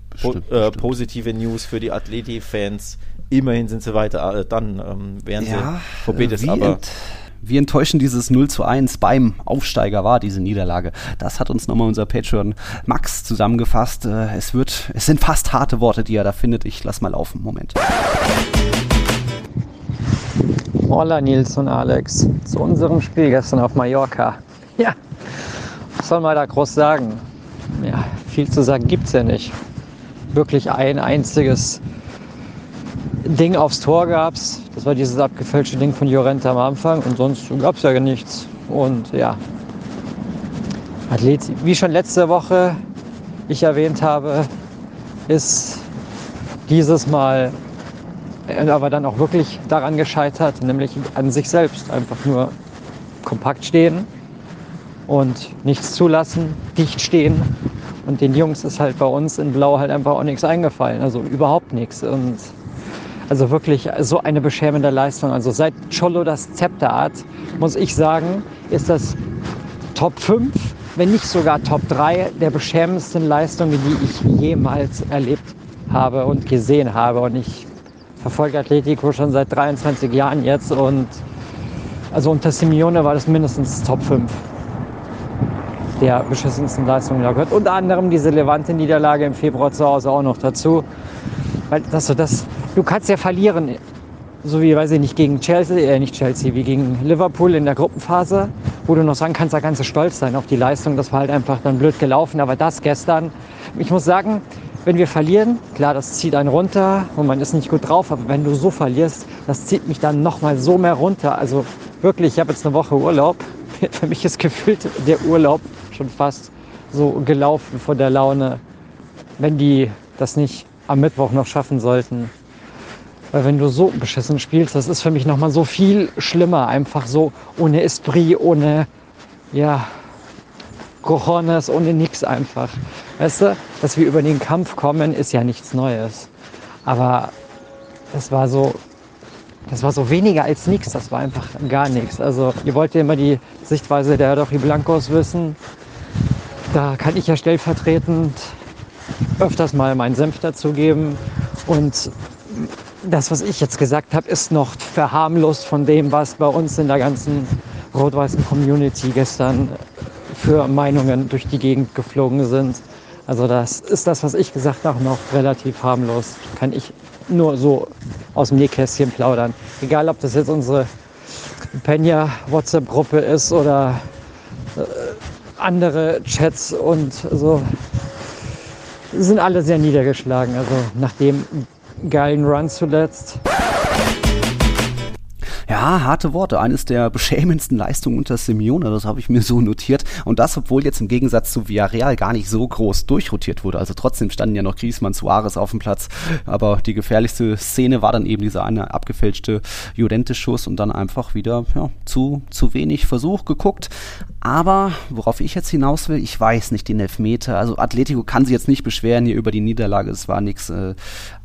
bestimmt, po, äh, positive News für die Athleti-Fans. Immerhin sind sie weiter, äh, dann ähm, wären ja, sie vor Betis, aber wie enttäuschend dieses 0 zu 1 beim Aufsteiger war, diese Niederlage. Das hat uns nochmal unser Patreon Max zusammengefasst. Äh, es wird, es sind fast harte Worte, die er da findet. Ich lass mal laufen. Moment. Hola Nils und Alex zu unserem Spiel gestern auf Mallorca. Ja, was soll man da groß sagen? Ja, viel zu sagen gibt es ja nicht. Wirklich ein einziges Ding aufs Tor gab es. Das war dieses abgefälschte Ding von Jorente am Anfang und sonst gab es ja nichts. Und ja, Athlet, wie schon letzte Woche ich erwähnt habe, ist dieses Mal aber dann auch wirklich daran gescheitert, nämlich an sich selbst. Einfach nur kompakt stehen und nichts zulassen, dicht stehen. Und den Jungs ist halt bei uns in Blau halt einfach auch nichts eingefallen, also überhaupt nichts. Und also wirklich so eine beschämende Leistung. Also seit Cholo das Zepter hat, muss ich sagen, ist das Top 5, wenn nicht sogar Top 3 der beschämendsten Leistungen, die ich jemals erlebt habe und gesehen habe. Und ich verfolge Atletico schon seit 23 Jahren jetzt und also unter Simeone war das mindestens Top 5 der beschissensten Leistungen da gehört. Unter anderem diese Levante-Niederlage im Februar zu Hause auch noch dazu. Weil das so das, du kannst ja verlieren, so wie, weiß ich nicht, gegen Chelsea, äh, nicht Chelsea, wie gegen Liverpool in der Gruppenphase, wo du noch sagen kannst, da kannst du stolz sein auf die Leistung. Das war halt einfach dann blöd gelaufen. Aber das gestern, ich muss sagen, wenn wir verlieren, klar, das zieht einen runter und man ist nicht gut drauf, aber wenn du so verlierst, das zieht mich dann nochmal so mehr runter. Also wirklich, ich habe jetzt eine Woche Urlaub. Für mich ist gefühlt der Urlaub schon fast so gelaufen von der Laune, wenn die das nicht am Mittwoch noch schaffen sollten. Weil wenn du so beschissen spielst, das ist für mich nochmal so viel schlimmer. Einfach so ohne Esprit, ohne, ja, Cojones, ohne nix einfach. Weißt du, dass wir über den Kampf kommen, ist ja nichts Neues. Aber das war so, das war so weniger als nichts. Das war einfach gar nichts. Also ihr wollt ja immer die Sichtweise der Dochi Blancos wissen. Da kann ich ja stellvertretend öfters mal meinen Senf dazugeben. Und das, was ich jetzt gesagt habe, ist noch verharmlost von dem, was bei uns in der ganzen rot-weißen Community gestern für Meinungen durch die Gegend geflogen sind. Also das ist das, was ich gesagt habe, noch relativ harmlos. Kann ich nur so aus dem Nähkästchen plaudern. Egal, ob das jetzt unsere Penya WhatsApp-Gruppe ist oder äh, andere Chats und so sind alle sehr niedergeschlagen. Also nach dem geilen Run zuletzt. Ja, harte Worte. Eines der beschämendsten Leistungen unter Simeone, das habe ich mir so notiert. Und das, obwohl jetzt im Gegensatz zu Villarreal gar nicht so groß durchrotiert wurde. Also trotzdem standen ja noch Griezmann, Suarez auf dem Platz. Aber die gefährlichste Szene war dann eben dieser eine abgefälschte Judente-Schuss und dann einfach wieder ja, zu, zu wenig Versuch geguckt. Aber worauf ich jetzt hinaus will, ich weiß nicht den Elfmeter. Also Atletico kann sich jetzt nicht beschweren hier über die Niederlage. Es war nichts äh,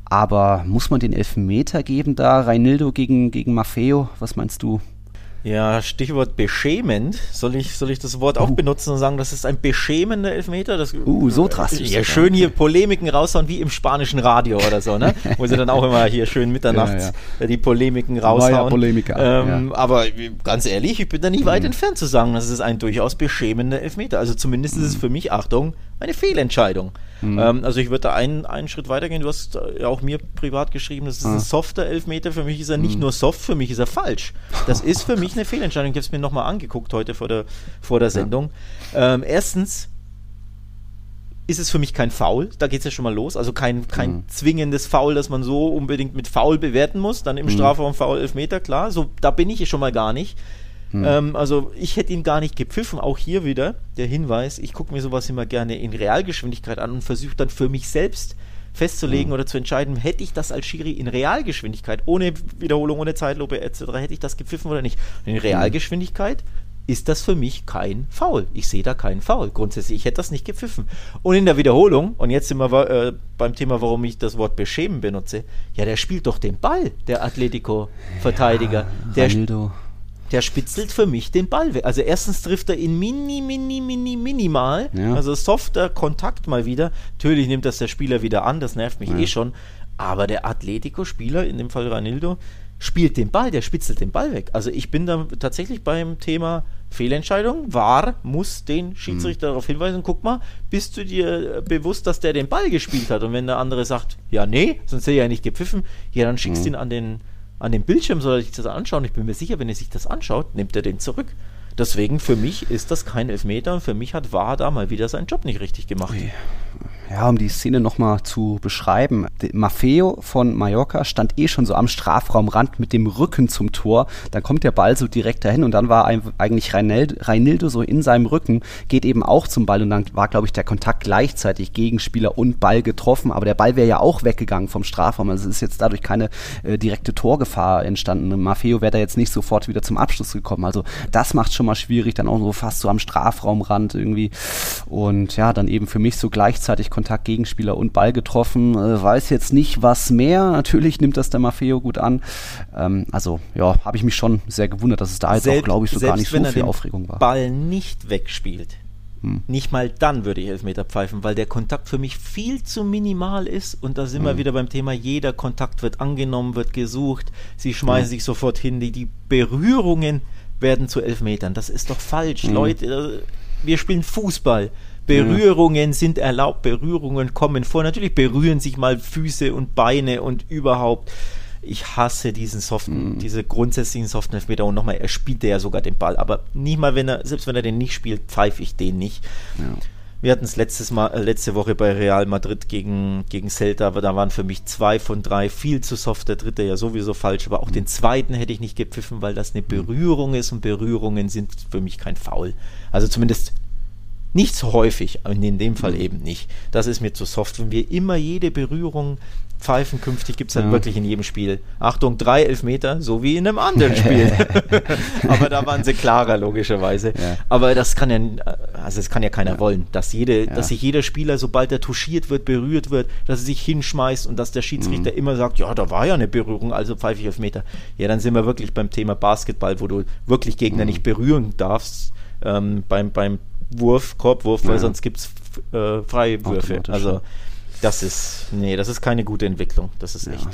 aber muss man den Elfmeter geben da? Reinildo gegen, gegen Maffeo? Was meinst du? Ja, Stichwort beschämend. Soll ich, soll ich das Wort auch uh. benutzen und sagen, das ist ein beschämender Elfmeter? Das, uh, so drastisch. Ja, schön hier Polemiken raushauen, wie im spanischen Radio oder so, ne? Wo sie dann auch immer hier schön mitternachts ja, ja. die Polemiken raushauen. Ja Polemiker. Ähm, ja. Aber ganz ehrlich, ich bin da nicht weit mhm. entfernt zu sagen, das ist ein durchaus beschämender Elfmeter. Also zumindest mhm. ist es mhm. für mich, Achtung, eine Fehlentscheidung. Mhm. Ähm, also ich würde da einen, einen Schritt weitergehen. Du hast ja auch mir privat geschrieben, das ist ah. ein softer Elfmeter. Für mich ist er nicht mhm. nur soft, für mich ist er falsch. Das ist für mich eine Fehlentscheidung. Ich habe es mir nochmal angeguckt heute vor der, vor der Sendung. Ja. Ähm, erstens ist es für mich kein Foul, da geht es ja schon mal los. Also kein, kein mhm. zwingendes Foul, das man so unbedingt mit Foul bewerten muss. Dann im mhm. Strafraum Foul Elfmeter, klar. So, da bin ich schon mal gar nicht. Hm. Ähm, also ich hätte ihn gar nicht gepfiffen. Auch hier wieder der Hinweis, ich gucke mir sowas immer gerne in Realgeschwindigkeit an und versuche dann für mich selbst festzulegen mhm. oder zu entscheiden, hätte ich das als Schiri in Realgeschwindigkeit, ohne Wiederholung, ohne Zeitlupe etc., hätte ich das gepfiffen oder nicht. in hm. Realgeschwindigkeit ist das für mich kein Foul. Ich sehe da keinen Foul. Grundsätzlich, ich hätte das nicht gepfiffen. Und in der Wiederholung, und jetzt sind wir äh, beim Thema, warum ich das Wort beschämen benutze, ja, der spielt doch den Ball, der Atletico-Verteidiger. Ja, der, der spitzelt für mich den Ball weg. Also erstens trifft er ihn mini, mini, mini, minimal. Ja. Also softer Kontakt mal wieder. Natürlich nimmt das der Spieler wieder an, das nervt mich ja. eh schon. Aber der Atletico-Spieler, in dem Fall Ranildo, spielt den Ball, der spitzelt den Ball weg. Also ich bin da tatsächlich beim Thema Fehlentscheidung. War muss den Schiedsrichter mhm. darauf hinweisen, guck mal, bist du dir bewusst, dass der den Ball gespielt hat? Und wenn der andere sagt, ja, nee, sonst hätte er ja nicht gepfiffen, ja, dann schickst du mhm. ihn an den, an den Bildschirm, soll er sich das anschauen. Ich bin mir sicher, wenn er sich das anschaut, nimmt er den zurück. Deswegen für mich ist das kein Elfmeter und für mich hat War da mal wieder seinen Job nicht richtig gemacht. Ui ja, um die Szene nochmal zu beschreiben. Maffeo von Mallorca stand eh schon so am Strafraumrand mit dem Rücken zum Tor. Dann kommt der Ball so direkt dahin und dann war eigentlich Reinildo so in seinem Rücken, geht eben auch zum Ball und dann war, glaube ich, der Kontakt gleichzeitig Gegenspieler und Ball getroffen. Aber der Ball wäre ja auch weggegangen vom Strafraum. Also es ist jetzt dadurch keine äh, direkte Torgefahr entstanden. Maffeo wäre da jetzt nicht sofort wieder zum Abschluss gekommen. Also das macht schon mal schwierig, dann auch so fast so am Strafraumrand irgendwie. Und ja, dann eben für mich so gleichzeitig Kontakt Gegenspieler und Ball getroffen. Äh, weiß jetzt nicht, was mehr. Natürlich nimmt das der Maffeo gut an. Ähm, also, ja, habe ich mich schon sehr gewundert, dass es da jetzt selbst, auch, glaube ich, so gar nicht so viel Aufregung war. Ball nicht wegspielt. Hm. Nicht mal dann würde ich Elfmeter pfeifen, weil der Kontakt für mich viel zu minimal ist. Und da sind hm. wir wieder beim Thema, jeder Kontakt wird angenommen, wird gesucht. Sie schmeißen hm. sich sofort hin. Die, die Berührungen werden zu Elfmetern. Das ist doch falsch. Hm. Leute, wir spielen Fußball. Berührungen sind erlaubt, Berührungen kommen vor. Natürlich berühren sich mal Füße und Beine und überhaupt. Ich hasse diesen soften, mhm. diese grundsätzlichen soften Elfmeter und nochmal, er spielt ja sogar den Ball, aber nicht mal, wenn er, selbst wenn er den nicht spielt, pfeife ich den nicht. Ja. Wir hatten es letztes Mal, äh, letzte Woche bei Real Madrid gegen, gegen Celta, aber da waren für mich zwei von drei viel zu soft. Der dritte ja sowieso falsch, aber auch mhm. den zweiten hätte ich nicht gepfiffen, weil das eine mhm. Berührung ist und Berührungen sind für mich kein Foul. Also zumindest nicht so häufig, in dem Fall mhm. eben nicht. Das ist mir zu soft. Wenn wir immer jede Berührung pfeifen, künftig gibt es dann ja. wirklich in jedem Spiel. Achtung, drei Elfmeter, so wie in einem anderen Spiel. Aber da waren sie klarer, logischerweise. Ja. Aber das kann ja, also das kann ja keiner ja. wollen, dass jede, dass sich jeder Spieler, sobald er touchiert wird, berührt wird, dass er sich hinschmeißt und dass der Schiedsrichter mhm. immer sagt, ja, da war ja eine Berührung, also pfeife ich Elfmeter. Ja, dann sind wir wirklich beim Thema Basketball, wo du wirklich Gegner mhm. nicht berühren darfst. Ähm, beim, beim Wurf, Korbwurf, weil sonst gibt es äh, Freiwürfe. Also das ist, nee, das ist keine gute Entwicklung. Das ist echt.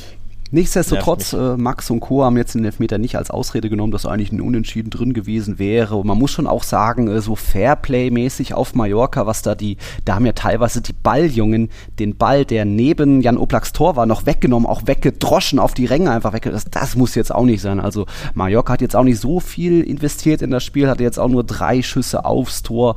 Nichtsdestotrotz, äh, Max und Co. haben jetzt den Elfmeter nicht als Ausrede genommen, dass eigentlich ein Unentschieden drin gewesen wäre. Und man muss schon auch sagen, äh, so Fairplay-mäßig auf Mallorca, was da die, da haben ja teilweise die Balljungen den Ball, der neben Jan Oblaks Tor war, noch weggenommen, auch weggedroschen auf die Ränge einfach weg. Das, das muss jetzt auch nicht sein. Also Mallorca hat jetzt auch nicht so viel investiert in das Spiel, hatte jetzt auch nur drei Schüsse aufs Tor,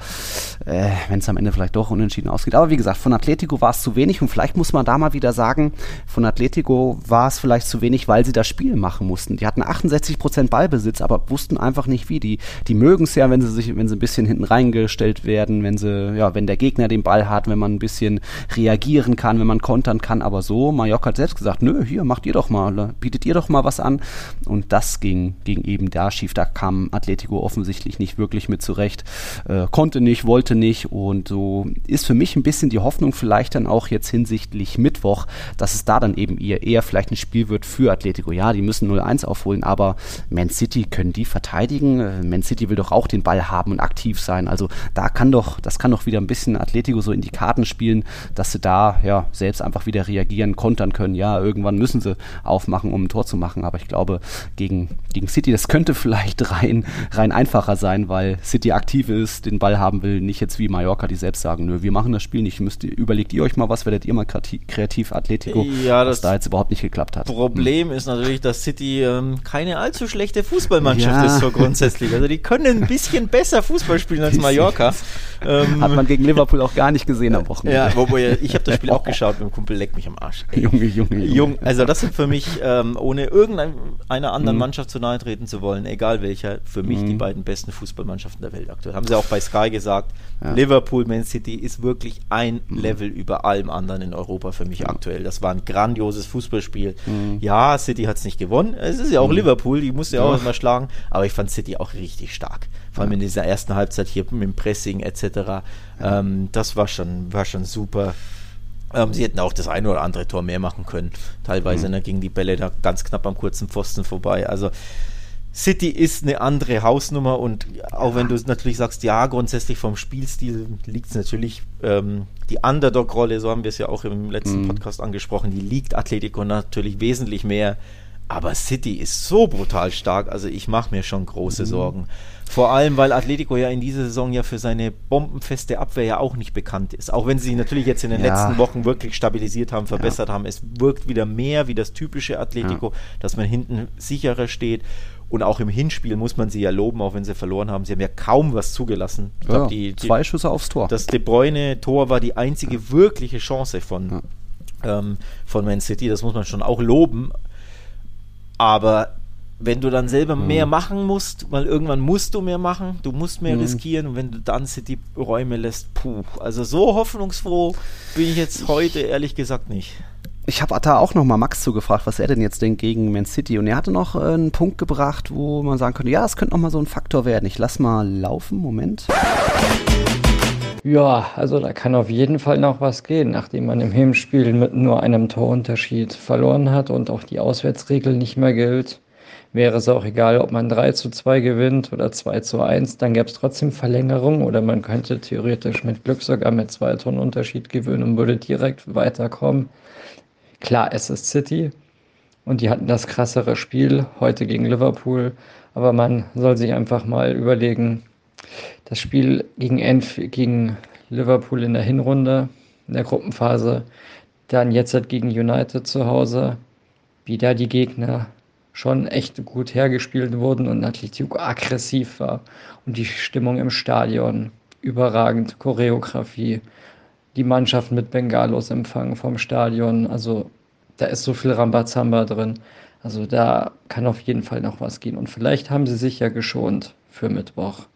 äh, wenn es am Ende vielleicht doch unentschieden ausgeht. Aber wie gesagt, von Atletico war es zu wenig und vielleicht muss man da mal wieder sagen, von Atletico war es vielleicht zu wenig, weil sie das Spiel machen mussten. Die hatten 68 Prozent Ballbesitz, aber wussten einfach nicht wie. Die, die mögen es ja, wenn sie sich, wenn sie ein bisschen hinten reingestellt werden, wenn sie, ja, wenn der Gegner den Ball hat, wenn man ein bisschen reagieren kann, wenn man kontern kann. Aber so, Mallorca hat selbst gesagt, nö, hier, macht ihr doch mal, bietet ihr doch mal was an. Und das ging, ging eben da schief. Da kam Atletico offensichtlich nicht wirklich mit zurecht. Äh, konnte nicht, wollte nicht. Und so ist für mich ein bisschen die Hoffnung vielleicht dann auch jetzt hinsichtlich Mittwoch, dass es da dann eben eher, eher vielleicht ein Spiel Spiel wird für Atletico. Ja, die müssen 0-1 aufholen, aber Man City können die verteidigen. Äh, Man City will doch auch den Ball haben und aktiv sein. Also da kann doch, das kann doch wieder ein bisschen Atletico so in die Karten spielen, dass sie da ja selbst einfach wieder reagieren, kontern können. Ja, irgendwann müssen sie aufmachen, um ein Tor zu machen. Aber ich glaube, gegen, gegen City, das könnte vielleicht rein, rein einfacher sein, weil City aktiv ist, den Ball haben will, nicht jetzt wie Mallorca, die selbst sagen, nö, wir machen das Spiel nicht, müsst, überlegt ihr euch mal was, werdet ihr mal kreativ Atletico, ja, das was da jetzt überhaupt nicht geklappt hat hat. Problem hm. ist natürlich, dass City ähm, keine allzu schlechte Fußballmannschaft ja. ist so grundsätzlich. Also die können ein bisschen besser Fußball spielen als Mallorca. Ähm, hat man gegen Liverpool auch gar nicht gesehen am Wochenende. Ja, wobei ich habe das Spiel auch geschaut, mit dem Kumpel leckt mich am Arsch. Ey. Junge, Junge, Junge. Jung, also das sind für mich, ähm, ohne irgendeiner anderen mhm. Mannschaft zu nahe treten zu wollen, egal welcher, für mich mhm. die beiden besten Fußballmannschaften der Welt aktuell. Haben sie auch bei Sky gesagt. Ja. Liverpool, Man City ist wirklich ein mhm. Level über allem anderen in Europa für mich aktuell. Das war ein grandioses Fußballspiel. Mhm. Ja, City hat es nicht gewonnen. Es ist ja auch mhm. Liverpool, die musste ja auch erstmal schlagen. Aber ich fand City auch richtig stark. Vor allem in dieser ersten Halbzeit hier mit dem Pressing etc. Ähm, das war schon, war schon super. Ähm, sie hätten auch das eine oder andere Tor mehr machen können. Teilweise mhm. ne, gingen die Bälle da ganz knapp am kurzen Pfosten vorbei. Also City ist eine andere Hausnummer und auch wenn du natürlich sagst, ja, grundsätzlich vom Spielstil liegt es natürlich, ähm, die Underdog-Rolle, so haben wir es ja auch im letzten mhm. Podcast angesprochen, die liegt Atletico natürlich wesentlich mehr. Aber City ist so brutal stark, also ich mache mir schon große mhm. Sorgen. Vor allem, weil Atletico ja in dieser Saison ja für seine bombenfeste Abwehr ja auch nicht bekannt ist. Auch wenn sie natürlich jetzt in den ja. letzten Wochen wirklich stabilisiert haben, verbessert ja. haben. Es wirkt wieder mehr wie das typische Atletico, ja. dass man hinten sicherer steht. Und auch im Hinspiel muss man sie ja loben, auch wenn sie verloren haben. Sie haben ja kaum was zugelassen. Ich glaub, die, die, zwei Schüsse aufs Tor. Das De Bruyne-Tor war die einzige ja. wirkliche Chance von, ja. ähm, von Man City. Das muss man schon auch loben. Aber wenn du dann selber mhm. mehr machen musst, weil irgendwann musst du mehr machen, du musst mehr mhm. riskieren und wenn du dann City Räume lässt, puh. Also so hoffnungsfroh bin ich jetzt heute ehrlich gesagt nicht ich habe da auch noch mal Max zugefragt, was er denn jetzt denkt gegen Man City. Und er hatte noch äh, einen Punkt gebracht, wo man sagen könnte, ja, es könnte noch mal so ein Faktor werden. Ich lass mal laufen, Moment. Ja, also da kann auf jeden Fall noch was gehen, nachdem man im Hinspiel mit nur einem Torunterschied verloren hat und auch die Auswärtsregel nicht mehr gilt. Wäre es auch egal, ob man 3 zu 2 gewinnt oder 2 zu 1, dann gäbe es trotzdem Verlängerung oder man könnte theoretisch mit Glück sogar mit zwei Toren Unterschied gewinnen und würde direkt weiterkommen. Klar, es ist City und die hatten das krassere Spiel heute gegen Liverpool, aber man soll sich einfach mal überlegen, das Spiel gegen, Enf gegen Liverpool in der Hinrunde, in der Gruppenphase, dann jetzt halt gegen United zu Hause, wie da die Gegner schon echt gut hergespielt wurden und Atletico aggressiv war und die Stimmung im Stadion überragend, Choreografie, die Mannschaft mit Bengalos empfangen vom Stadion. Also da ist so viel Rambazamba drin. Also da kann auf jeden Fall noch was gehen. Und vielleicht haben sie sich ja geschont für Mittwoch.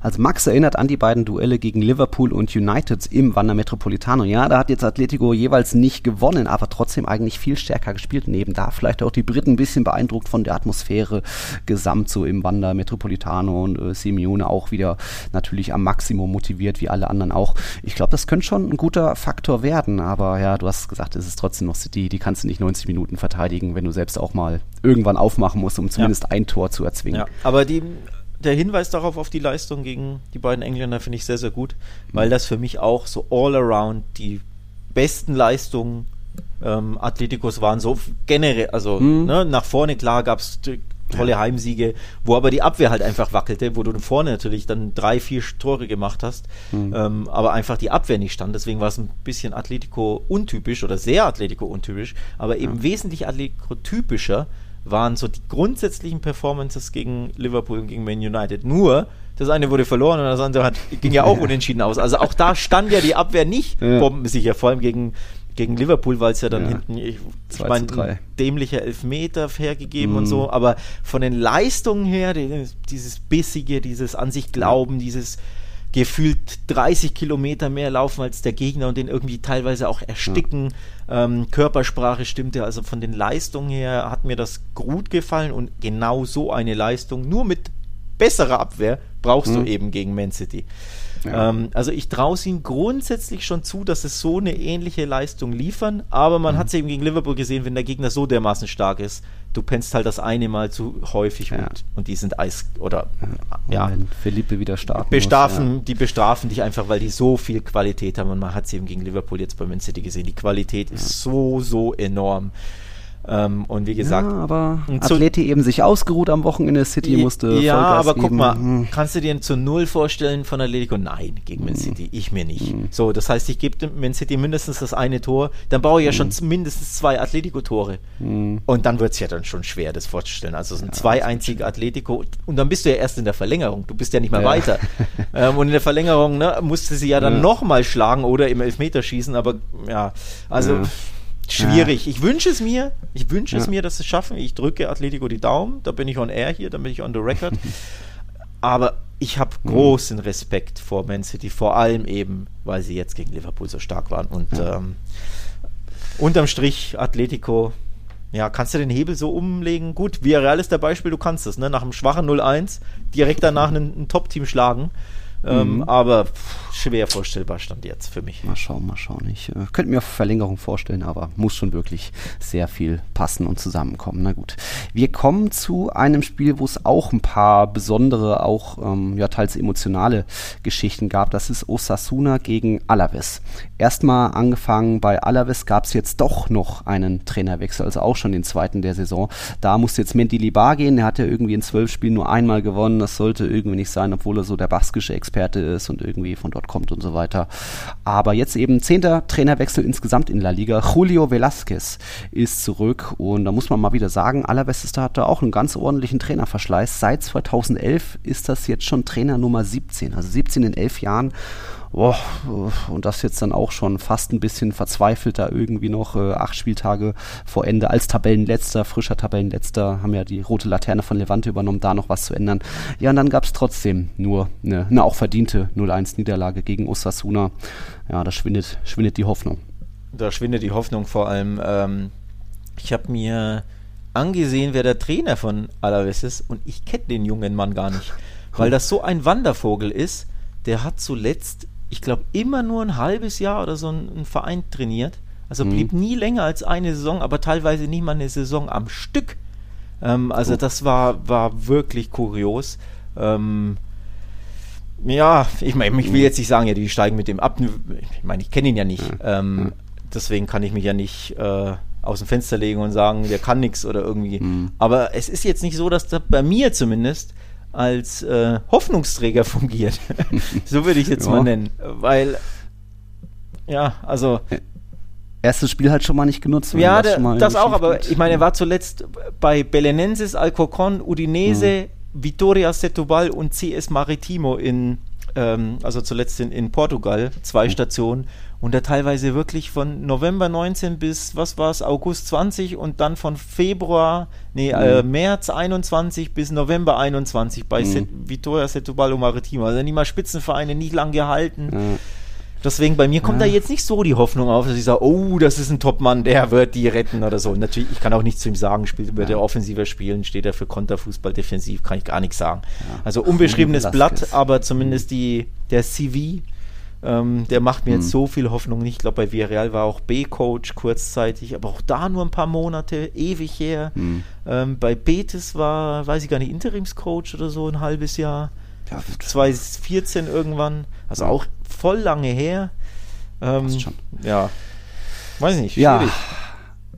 Also Max erinnert an die beiden Duelle gegen Liverpool und United im Wander Metropolitano. Ja, da hat jetzt Atletico jeweils nicht gewonnen, aber trotzdem eigentlich viel stärker gespielt. Neben da vielleicht auch die Briten ein bisschen beeindruckt von der Atmosphäre gesamt so im Wander Metropolitano und äh, Simeone auch wieder natürlich am Maximum motiviert, wie alle anderen auch. Ich glaube, das könnte schon ein guter Faktor werden, aber ja, du hast gesagt, es ist trotzdem noch City, die kannst du nicht 90 Minuten verteidigen, wenn du selbst auch mal irgendwann aufmachen musst, um zumindest ja. ein Tor zu erzwingen. Ja, aber die der Hinweis darauf auf die Leistung gegen die beiden Engländer finde ich sehr, sehr gut, weil das für mich auch so all around die besten Leistungen ähm, Atleticos waren, so generell, also mhm. ne, nach vorne klar gab es tolle Heimsiege, wo aber die Abwehr halt einfach wackelte, wo du vorne natürlich dann drei, vier Tore gemacht hast, mhm. ähm, aber einfach die Abwehr nicht stand. Deswegen war es ein bisschen Atletico untypisch oder sehr Atletico untypisch, aber eben ja. wesentlich Atletico typischer waren so die grundsätzlichen Performances gegen Liverpool und gegen Man United. Nur, das eine wurde verloren und das andere hat, ging ja auch unentschieden aus. Also auch da stand ja die Abwehr nicht ja. bombensicher, vor allem gegen, gegen Liverpool, weil es ja dann ja. hinten, ich, ich meine, dämlicher Elfmeter hergegeben mhm. und so, aber von den Leistungen her, dieses Bissige, dieses an sich Glauben, dieses gefühlt 30 Kilometer mehr laufen als der Gegner und den irgendwie teilweise auch ersticken. Ja. Ähm, Körpersprache stimmte, also von den Leistungen her hat mir das gut gefallen und genau so eine Leistung, nur mit besserer Abwehr, brauchst mhm. du eben gegen Man City. Ja. Ähm, also ich traue es ihnen grundsätzlich schon zu, dass es so eine ähnliche Leistung liefern, aber man mhm. hat es eben gegen Liverpool gesehen, wenn der Gegner so dermaßen stark ist, du pennst halt das eine Mal zu häufig ja. und, und die sind Eis oder ja. ja. Wenn Felipe wieder starten bestrafen, muss, die bestrafen dich einfach, weil die so viel Qualität haben und man hat es eben gegen Liverpool jetzt bei Man City gesehen. Die Qualität ist so, so enorm. Ähm, und wie gesagt, ja, aber Athleti eben sich ausgeruht am Wochenende, City musste Ja, Vollgas aber geben. guck mal, hm. kannst du dir zu Null vorstellen von Atletico? Nein, gegen Man hm. City, ich mir nicht. Hm. So, das heißt, ich gebe Man City mindestens das eine Tor, dann brauche ich ja schon hm. mindestens zwei Atletico-Tore. Und dann wird es ja dann schon schwer, das vorzustellen. Also es sind ja, zwei einzige Atletico und dann bist du ja erst in der Verlängerung, du bist ja nicht mehr ja. weiter. ähm, und in der Verlängerung ne, musste sie ja dann ja. nochmal schlagen oder im Elfmeterschießen, aber ja, also schwierig. Ja. Ich wünsche es mir, ich wünsche ja. es mir, dass sie es schaffen. Ich drücke Atletico die Daumen, da bin ich on air hier, da bin ich on the record. Aber ich habe mhm. großen Respekt vor Man City, vor allem eben, weil sie jetzt gegen Liverpool so stark waren. Und ja. ähm, unterm Strich Atletico. Ja, kannst du den Hebel so umlegen? Gut, Villarreal ist der Beispiel, du kannst es, ne? Nach einem schwachen 0-1 direkt danach ein, ein Top-Team schlagen. Ähm, Mhm. aber pff, schwer vorstellbar stand jetzt für mich. Mal schauen, mal schauen. Ich äh, könnte mir Verlängerung vorstellen, aber muss schon wirklich sehr viel passen und zusammenkommen. Na gut. Wir kommen zu einem Spiel, wo es auch ein paar besondere, auch ähm, ja teils emotionale Geschichten gab. Das ist Osasuna gegen Alaves. Erstmal angefangen bei Alaves gab es jetzt doch noch einen Trainerwechsel, also auch schon den zweiten der Saison. Da musste jetzt Mendy Libar gehen. Der hat ja irgendwie in zwölf Spielen nur einmal gewonnen. Das sollte irgendwie nicht sein, obwohl er so der baskische Experte ist und irgendwie von dort kommt und so weiter. Aber jetzt eben zehnter Trainerwechsel insgesamt in La Liga. Julio Velázquez ist zurück und da muss man mal wieder sagen, Alaves ist da hatte auch einen ganz ordentlichen Trainerverschleiß. Seit 2011 ist das jetzt schon Trainer Nummer 17, also 17 in elf Jahren. Boah, und das jetzt dann auch schon fast ein bisschen verzweifelt, da irgendwie noch äh, acht Spieltage vor Ende als Tabellenletzter, frischer Tabellenletzter, haben ja die rote Laterne von Levante übernommen, da noch was zu ändern. Ja, und dann gab es trotzdem nur eine, eine auch verdiente 0-1-Niederlage gegen Osasuna. Ja, da schwindet, schwindet die Hoffnung. Da schwindet die Hoffnung vor allem. Ähm, ich habe mir angesehen, wer der Trainer von Alaves ist und ich kenne den jungen Mann gar nicht, weil das so ein Wandervogel ist. Der hat zuletzt, ich glaube, immer nur ein halbes Jahr oder so einen, einen Verein trainiert. Also Mhm. blieb nie länger als eine Saison, aber teilweise nicht mal eine Saison am Stück. Ähm, also Oh. das war, war wirklich kurios. Ähm, ja, ich meine, ich will jetzt nicht sagen, ja, die steigen mit dem ab. Ich meine, ich kenne ihn ja nicht. Ähm, Deswegen kann ich mich ja nicht äh, aus dem Fenster legen und sagen, der kann nichts oder irgendwie. Mhm. Aber es ist jetzt nicht so, dass das bei mir zumindest als äh, Hoffnungsträger fungiert. so würde ich jetzt Ja. mal nennen. Weil, ja, also Erstes Spiel halt schon mal nicht genutzt. ja, das, da, das auch, aber ich meine, er war zuletzt bei Belenenses, Alcorcon, Udinese, Vitoria Setúbal und CS Maritimo in, ähm, also zuletzt in, in Portugal, zwei Stationen und da teilweise wirklich von November 19 bis, was war es, August 20 und dann von Februar, nee, äh, März 21 bis November 21 bei Set, Vitoria Setúbal und Maritimo, also nicht mal Spitzenvereine, nicht lang gehalten. Ja. Deswegen, bei mir kommt Ja. da jetzt nicht so die Hoffnung auf, dass ich sage, oh, das ist ein Topmann, der wird die retten oder so. Natürlich, ich kann auch nichts zu ihm sagen, spielt, wird er offensiver spielen, steht er für Konterfußball, defensiv, kann ich gar nichts sagen. Also unbeschriebenes Blatt, aber zumindest die, der CV, ähm, der macht mir Mhm. jetzt so viel Hoffnung nicht. Ich glaube, bei Villarreal war auch B-Coach kurzzeitig, aber auch da nur ein paar Monate, ewig her. Mhm. Ähm, bei Betis war, weiß ich gar nicht, Interimscoach oder so, ein halbes Jahr. Ja, 2014 irgendwann, also auch voll lange her. Ähm. Ja, weiß nicht, Ja, schwierig.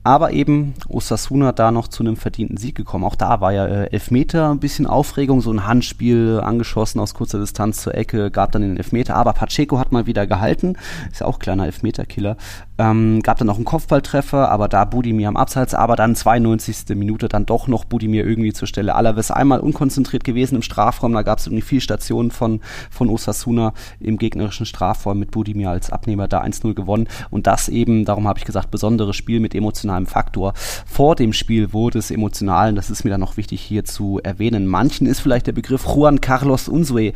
Aber eben Osasuna da noch zu einem verdienten Sieg gekommen. Auch da war ja äh, Elfmeter, ein bisschen Aufregung, so ein Handspiel angeschossen aus kurzer Distanz zur Ecke, gab dann den Elfmeter. Aber Pacheco hat mal wieder gehalten, ist ja auch kleiner Elfmeterkiller. Ähm, gab dann noch einen Kopfballtreffer, aber da Budimir am Abseits, aber dann 92. Minute dann doch noch Budimir irgendwie zur Stelle. Alaves einmal unkonzentriert gewesen im Strafraum, da gab es irgendwie vier Stationen von, von Osasuna im gegnerischen Strafraum mit Budimir als Abnehmer da 1-0 gewonnen. Und das eben, darum habe ich gesagt, besonderes Spiel mit emotionalem Faktor. Vor dem Spiel wurde es emotional, und das ist mir dann noch wichtig hier zu erwähnen. Manchen ist vielleicht der Begriff Juan Carlos Unzue äh,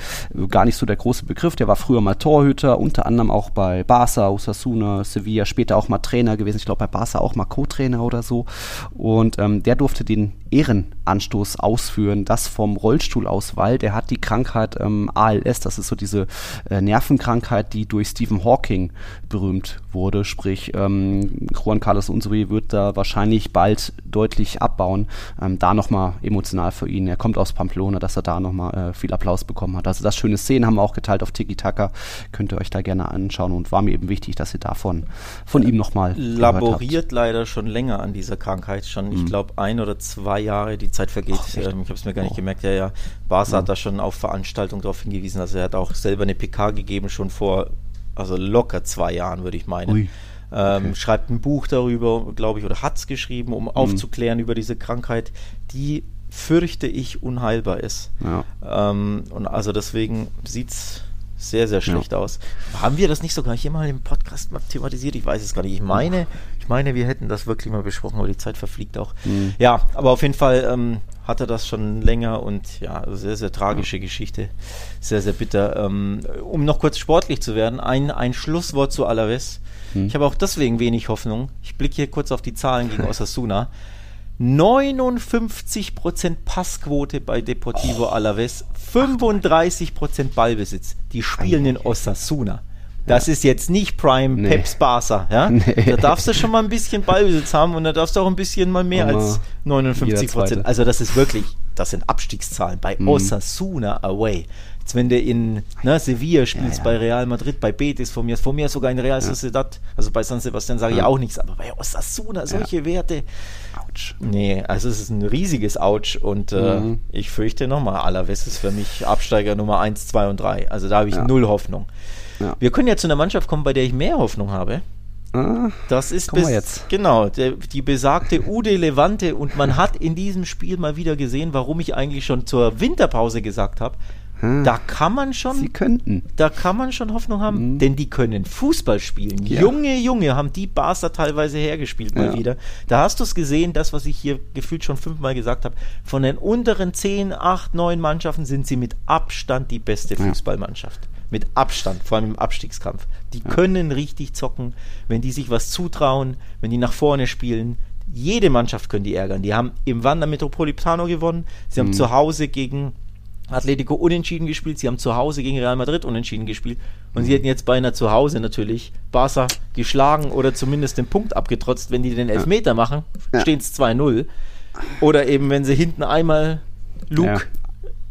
gar nicht so der große Begriff. Der war früher mal Torhüter, unter anderem auch bei Barca, Osasuna, Sevilla, später auch mal Trainer gewesen. Ich glaube bei Barca auch mal Co-Trainer oder so. Und ähm, der durfte den Ehrenanstoß ausführen, das vom Rollstuhl aus, weil der hat die Krankheit ähm, ALS, das ist so diese äh, Nervenkrankheit, die durch Stephen Hawking berühmt wurde. Sprich, ähm, Juan Carlos Unzue wird da wahrscheinlich bald deutlich abbauen. Ähm, da nochmal emotional für ihn. Er kommt aus Pamplona, dass er da nochmal äh, viel Applaus bekommen hat. Also das schöne Szenen haben wir auch geteilt auf Tiki Taka. Könnt ihr euch da gerne anschauen und war mir eben wichtig, dass ihr davon von ihm nochmal Laboriert leider schon länger an dieser Krankheit, schon, ich glaube, ein oder zwei Jahre, die Zeit vergeht. Mhm. Ach, ähm, ich habe es mir gar nicht Oh. gemerkt. Ja, ja. Barca hat da schon auf Veranstaltungen darauf hingewiesen. Also er hat auch selber eine PK gegeben, schon vor, also locker zwei Jahren, würde ich meinen. Ui. Ähm, Schreibt ein Buch darüber, glaube ich, oder hat es geschrieben, Mhm. um aufzuklären über diese Krankheit, die fürchte ich unheilbar ist. Ja. Ähm, und also deswegen sieht es sehr, sehr schlecht aus. Haben wir das nicht sogar hier mal im Podcast mal thematisiert? Ich weiß es gar nicht. Ich meine, ich meine, wir hätten das wirklich mal besprochen, aber die Zeit verfliegt auch. Mhm. Ja, aber auf jeden Fall ähm, hat er das schon länger und ja, sehr, sehr tragische Geschichte. Sehr, sehr bitter. Ähm, um noch kurz sportlich zu werden, ein, ein Schlusswort zu Alaves. Hm. Ich habe auch deswegen wenig Hoffnung. Ich blicke hier kurz auf die Zahlen gegen Osasuna. 59% Passquote bei Deportivo Alaves, 35% Ballbesitz. Die spielen in Osasuna. Das ist jetzt nicht Prime Nee. Peps Barca, ja? Nee. Da darfst du schon mal ein bisschen Ballbesitz haben und da darfst du auch ein bisschen mal mehr als 59 jeder Zweite. Prozent. Also das ist wirklich, das sind Abstiegszahlen bei Mhm. Osasuna away. Jetzt wenn du in ne, Sevilla spielst, ja. bei Real Madrid, bei Betis von mir, von mir sogar in Real Sociedad, also bei San Sebastian sage ich Ja. auch nichts, aber bei Osasuna solche Werte, Autsch. nee, also es ist ein riesiges Ouch und äh, Mhm. ich fürchte nochmal, Alaves ist für mich Absteiger Nummer 1, 2 und 3. Also da habe ich Ja. null Hoffnung. Ja. Wir können ja zu einer Mannschaft kommen, bei der ich mehr Hoffnung habe. Ah, Das ist bis- jetzt. genau der, die besagte Ude Levante und man hat in diesem Spiel mal wieder gesehen, warum ich eigentlich schon zur Winterpause gesagt habe, hm. da kann man schon Sie könnten. da kann man schon Hoffnung haben, Mhm. denn die können Fußball spielen. Ja. Junge, Junge, haben die Barca teilweise hergespielt mal Ja. wieder. Da hast du es gesehen, das, was ich hier gefühlt schon fünfmal gesagt habe. Von den unteren 10, 8, 9 Mannschaften sind sie mit Abstand die beste Ja. Mit Abstand, vor allem im Abstiegskampf. Die können richtig zocken, wenn die sich was zutrauen, wenn die nach vorne spielen. Jede Mannschaft können die ärgern. Die haben im Wander Metropolitano gewonnen. Sie haben Mhm. zu Hause gegen Atletico unentschieden gespielt, sie haben zu Hause gegen Real Madrid unentschieden gespielt und Mhm. sie hätten jetzt beinahe zu Hause natürlich Barca geschlagen oder zumindest den Punkt abgetrotzt, wenn die den Elfmeter machen, Ja. stehen es 2-0. Oder eben, wenn sie hinten einmal Luke Ja.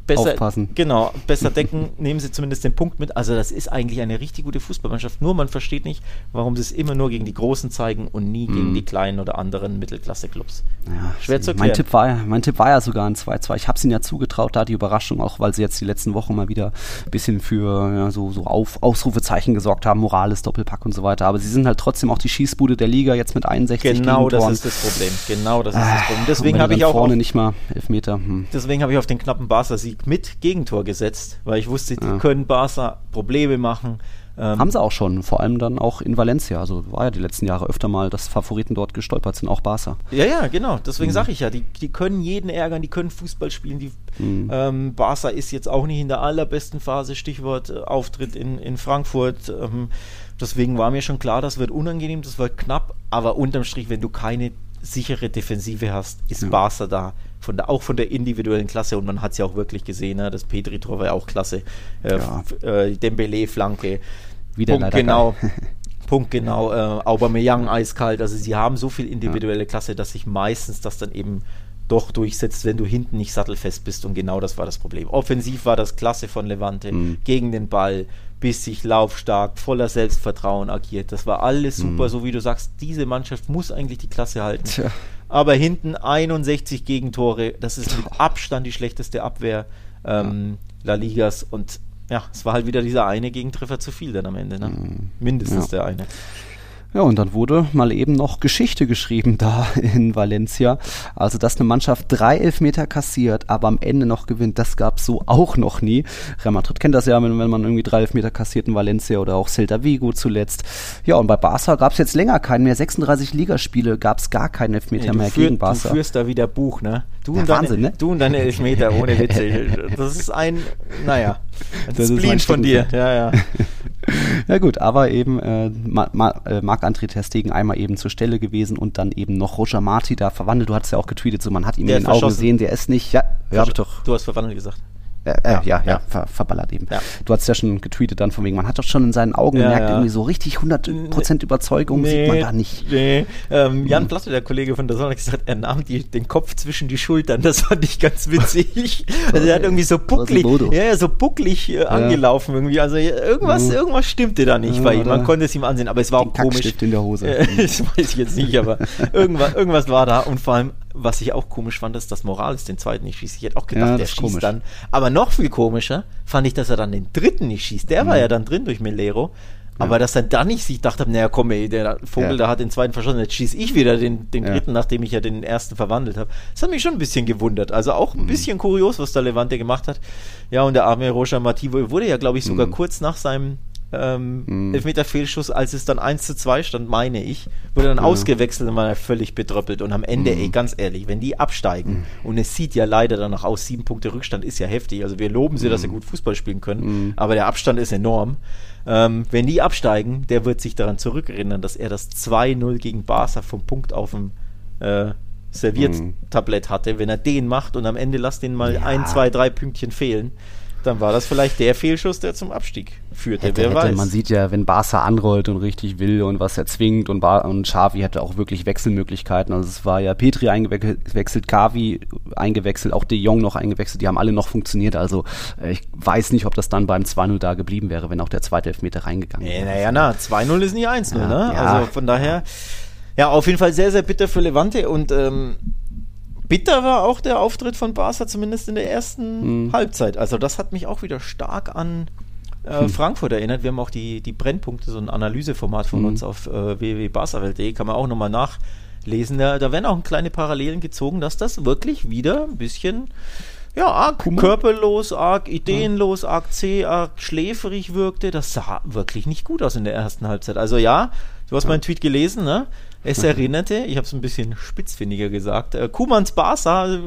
Besser, Aufpassen. genau, besser decken, nehmen sie zumindest den Punkt mit. Also das ist eigentlich eine richtig gute Fußballmannschaft. Nur man versteht nicht, warum sie es immer nur gegen die Großen zeigen und nie gegen Mhm. die kleinen oder anderen Mittelklasse-Clubs. Ja, Schwer zu mein erklären. Tipp, war, mein Tipp war ja sogar ein 2-2. Ich habe es ihnen ja zugetraut, da die Überraschung, auch weil sie jetzt die letzten Wochen mal wieder ein bisschen für ja, so, so Auf, Ausrufezeichen gesorgt haben, Morales, Doppelpack und so weiter. Aber sie sind halt trotzdem auch die Schießbude der Liga jetzt mit 61 Genau das ist das Problem. Genau das ist das Problem. Deswegen habe ich auch vorne auf, nicht mal Elfmeter. Hm. Deswegen habe ich auf den knappen Barca-Sieg mit Gegentor gesetzt, weil ich wusste, die Ja. können Barca Probleme machen. Ähm, Haben sie auch schon, vor allem dann auch in Valencia. Also war ja die letzten Jahre öfter mal, dass Favoriten dort gestolpert sind, auch Barca. Ja, ja, genau. Deswegen Mhm. sage ich ja, die, die können jeden ärgern, die können Fußball spielen. Die, Mhm. ähm, Barca ist jetzt auch nicht in der allerbesten Phase, Stichwort äh, Auftritt in, in Frankfurt. Ähm, deswegen war mir schon klar, das wird unangenehm, das wird knapp. Aber unterm Strich, wenn du keine sichere Defensive hast, ist Ja. Barca da. Von der, auch von der individuellen Klasse und man hat es ja auch wirklich gesehen, ne? das Petri-Tor war ja auch klasse. Äh, Ja. äh, Dembele-Flanke. Wieder Punkt genau. Punkt genau. Äh, Aubameyang eiskalt. Also sie haben so viel individuelle Klasse, dass sich meistens das dann eben doch durchsetzt, wenn du hinten nicht sattelfest bist. Und genau das war das Problem. Offensiv war das klasse von Levante. Mhm. Gegen den Ball, bissig, laufstark, voller Selbstvertrauen agiert. Das war alles super, Mhm. so wie du sagst. Diese Mannschaft muss eigentlich die Klasse halten. Tja. Aber hinten 61 Gegentore. Das ist mit Abstand die schlechteste Abwehr ähm, La Ligas. Und ja, es war halt wieder dieser eine Gegentreffer zu viel dann am Ende. Ne? Mindestens Ja. der eine. Ja, und dann wurde mal eben noch Geschichte geschrieben da in Valencia. Also, dass eine Mannschaft drei Elfmeter kassiert, aber am Ende noch gewinnt, das gab es so auch noch nie. Real Madrid kennt das ja, wenn, wenn man irgendwie drei Elfmeter kassiert in Valencia oder auch Celta Vigo zuletzt. Ja, und bei Barca gab es jetzt länger keinen mehr. 36 Ligaspiele gab es gar keinen Elfmeter du, mehr führ, gegen du Barca. führst da wieder Buch, ne? Du, Ja, und deine, Wahnsinn, ne? du und deine Elfmeter, ohne Witze. Das ist ein, naja, ein Das ist Spleen von dir. Ja, ja. Ja gut, aber eben äh, Ma Ma äh, Marc-André Ter Stegen einmal eben zur Stelle gewesen und dann eben noch Roger Marti da verwandelt. Du hattest ja auch getweetet, so man hat ihn Der in den Augen gesehen, der ist nicht, ja, hab ich doch, Du hast verwandelt gesagt. Äh, äh, ja, ja, ja. Ver, verballert eben. Ja. Du hast ja schon getweetet dann von wegen, man hat doch schon in seinen Augen Ja, gemerkt, irgendwie so richtig 100% Überzeugung sieht man da nicht. Nee. Ähm, Jan Platte, der Kollege von der Sonne, hat gesagt, er nahm die, den Kopf zwischen die Schultern. Das fand ich ganz witzig. also er hat irgendwie so bucklig, ja, so bucklig äh, angelaufen irgendwie. Also irgendwas, Mhm. irgendwas stimmte da nicht bei ihm. Man konnte es ihm ansehen, aber es war Den auch komisch. In der Hose. Äh, das weiß ich jetzt nicht, aber irgendwas, irgendwas war da. Und vor allem, was ich auch komisch fand, ist, dass Morales den zweiten nicht schießt. Ich hätte auch gedacht, Ja, der schießt komisch. dann. Aber noch viel komischer fand ich, dass er dann den dritten nicht schießt. Der Mhm. war ja dann drin durch Melero. Aber dass er dann nicht sich dachte, naja, komm, ey, der Vogel, Ja. da hat den zweiten verschossen, jetzt schieße ich wieder den, den Ja. dritten, nachdem ich ja den ersten verwandelt habe. Das hat mich schon ein bisschen gewundert. Also auch Mhm. ein bisschen kurios, was der Levante gemacht hat. Ja, und der arme Roger Mativo wurde ja, glaube ich, sogar Mhm. kurz nach seinem ähm, mhm. Elfmeter-Fehlschuss, als es dann 1 zu 2 stand, meine ich, wurde dann ja. ausgewechselt und war völlig betröppelt. Und am Ende, mhm. ey, ganz ehrlich, wenn die absteigen, mhm. und es sieht ja leider danach aus, sieben Punkte Rückstand ist ja heftig. Also wir loben sie, dass sie gut Fußball spielen können, aber der Abstand ist enorm. Ähm, wenn die absteigen, der wird sich daran zurückerinnern, dass er das 2-0 gegen Barca vom Punkt auf dem äh, Serviertablett hatte. Wenn er den macht und am Ende lasst den mal ja. ein, zwei, drei Pünktchen fehlen, dann war das vielleicht der Fehlschuss, der zum Abstieg führte. Hätte, wer hätte, weiß. Man sieht ja, wenn Barca anrollt und richtig will und was er zwingt und, Bar und Xavi hatte auch wirklich Wechselmöglichkeiten. Also es war ja Petri eingewechselt, Kavi eingewechselt, auch De Jong noch eingewechselt. Die haben alle noch funktioniert. Also äh, ich weiß nicht, ob das dann beim 2-0 da geblieben wäre, wenn auch der zweite Elfmeter reingegangen wäre. Naja, na, 2-0 ist nicht 1-0, ja, ne? Ja. Also von daher, ja, auf jeden Fall sehr, sehr bitter für Levante und ähm, bitter war auch der Auftritt von Barca, zumindest in der ersten hm. Halbzeit. Also das hat mich auch wieder stark an äh, hm. Frankfurt erinnert. Wir haben auch die, die Brennpunkte, so ein Analyseformat von hm. uns auf äh, www.barcawelt.de, kann man auch nochmal nachlesen. Da, da werden auch kleine Parallelen gezogen, dass das wirklich wieder ein bisschen ja, arg Kummer. körperlos, arg ideenlos, arg zäh, arg schläferig wirkte. Das sah wirklich nicht gut aus in der ersten Halbzeit. Also ja, du hast meinen Tweet gelesen, ne? Es erinnerte, ich habe es ein bisschen spitzfindiger gesagt, äh, Kumans Barca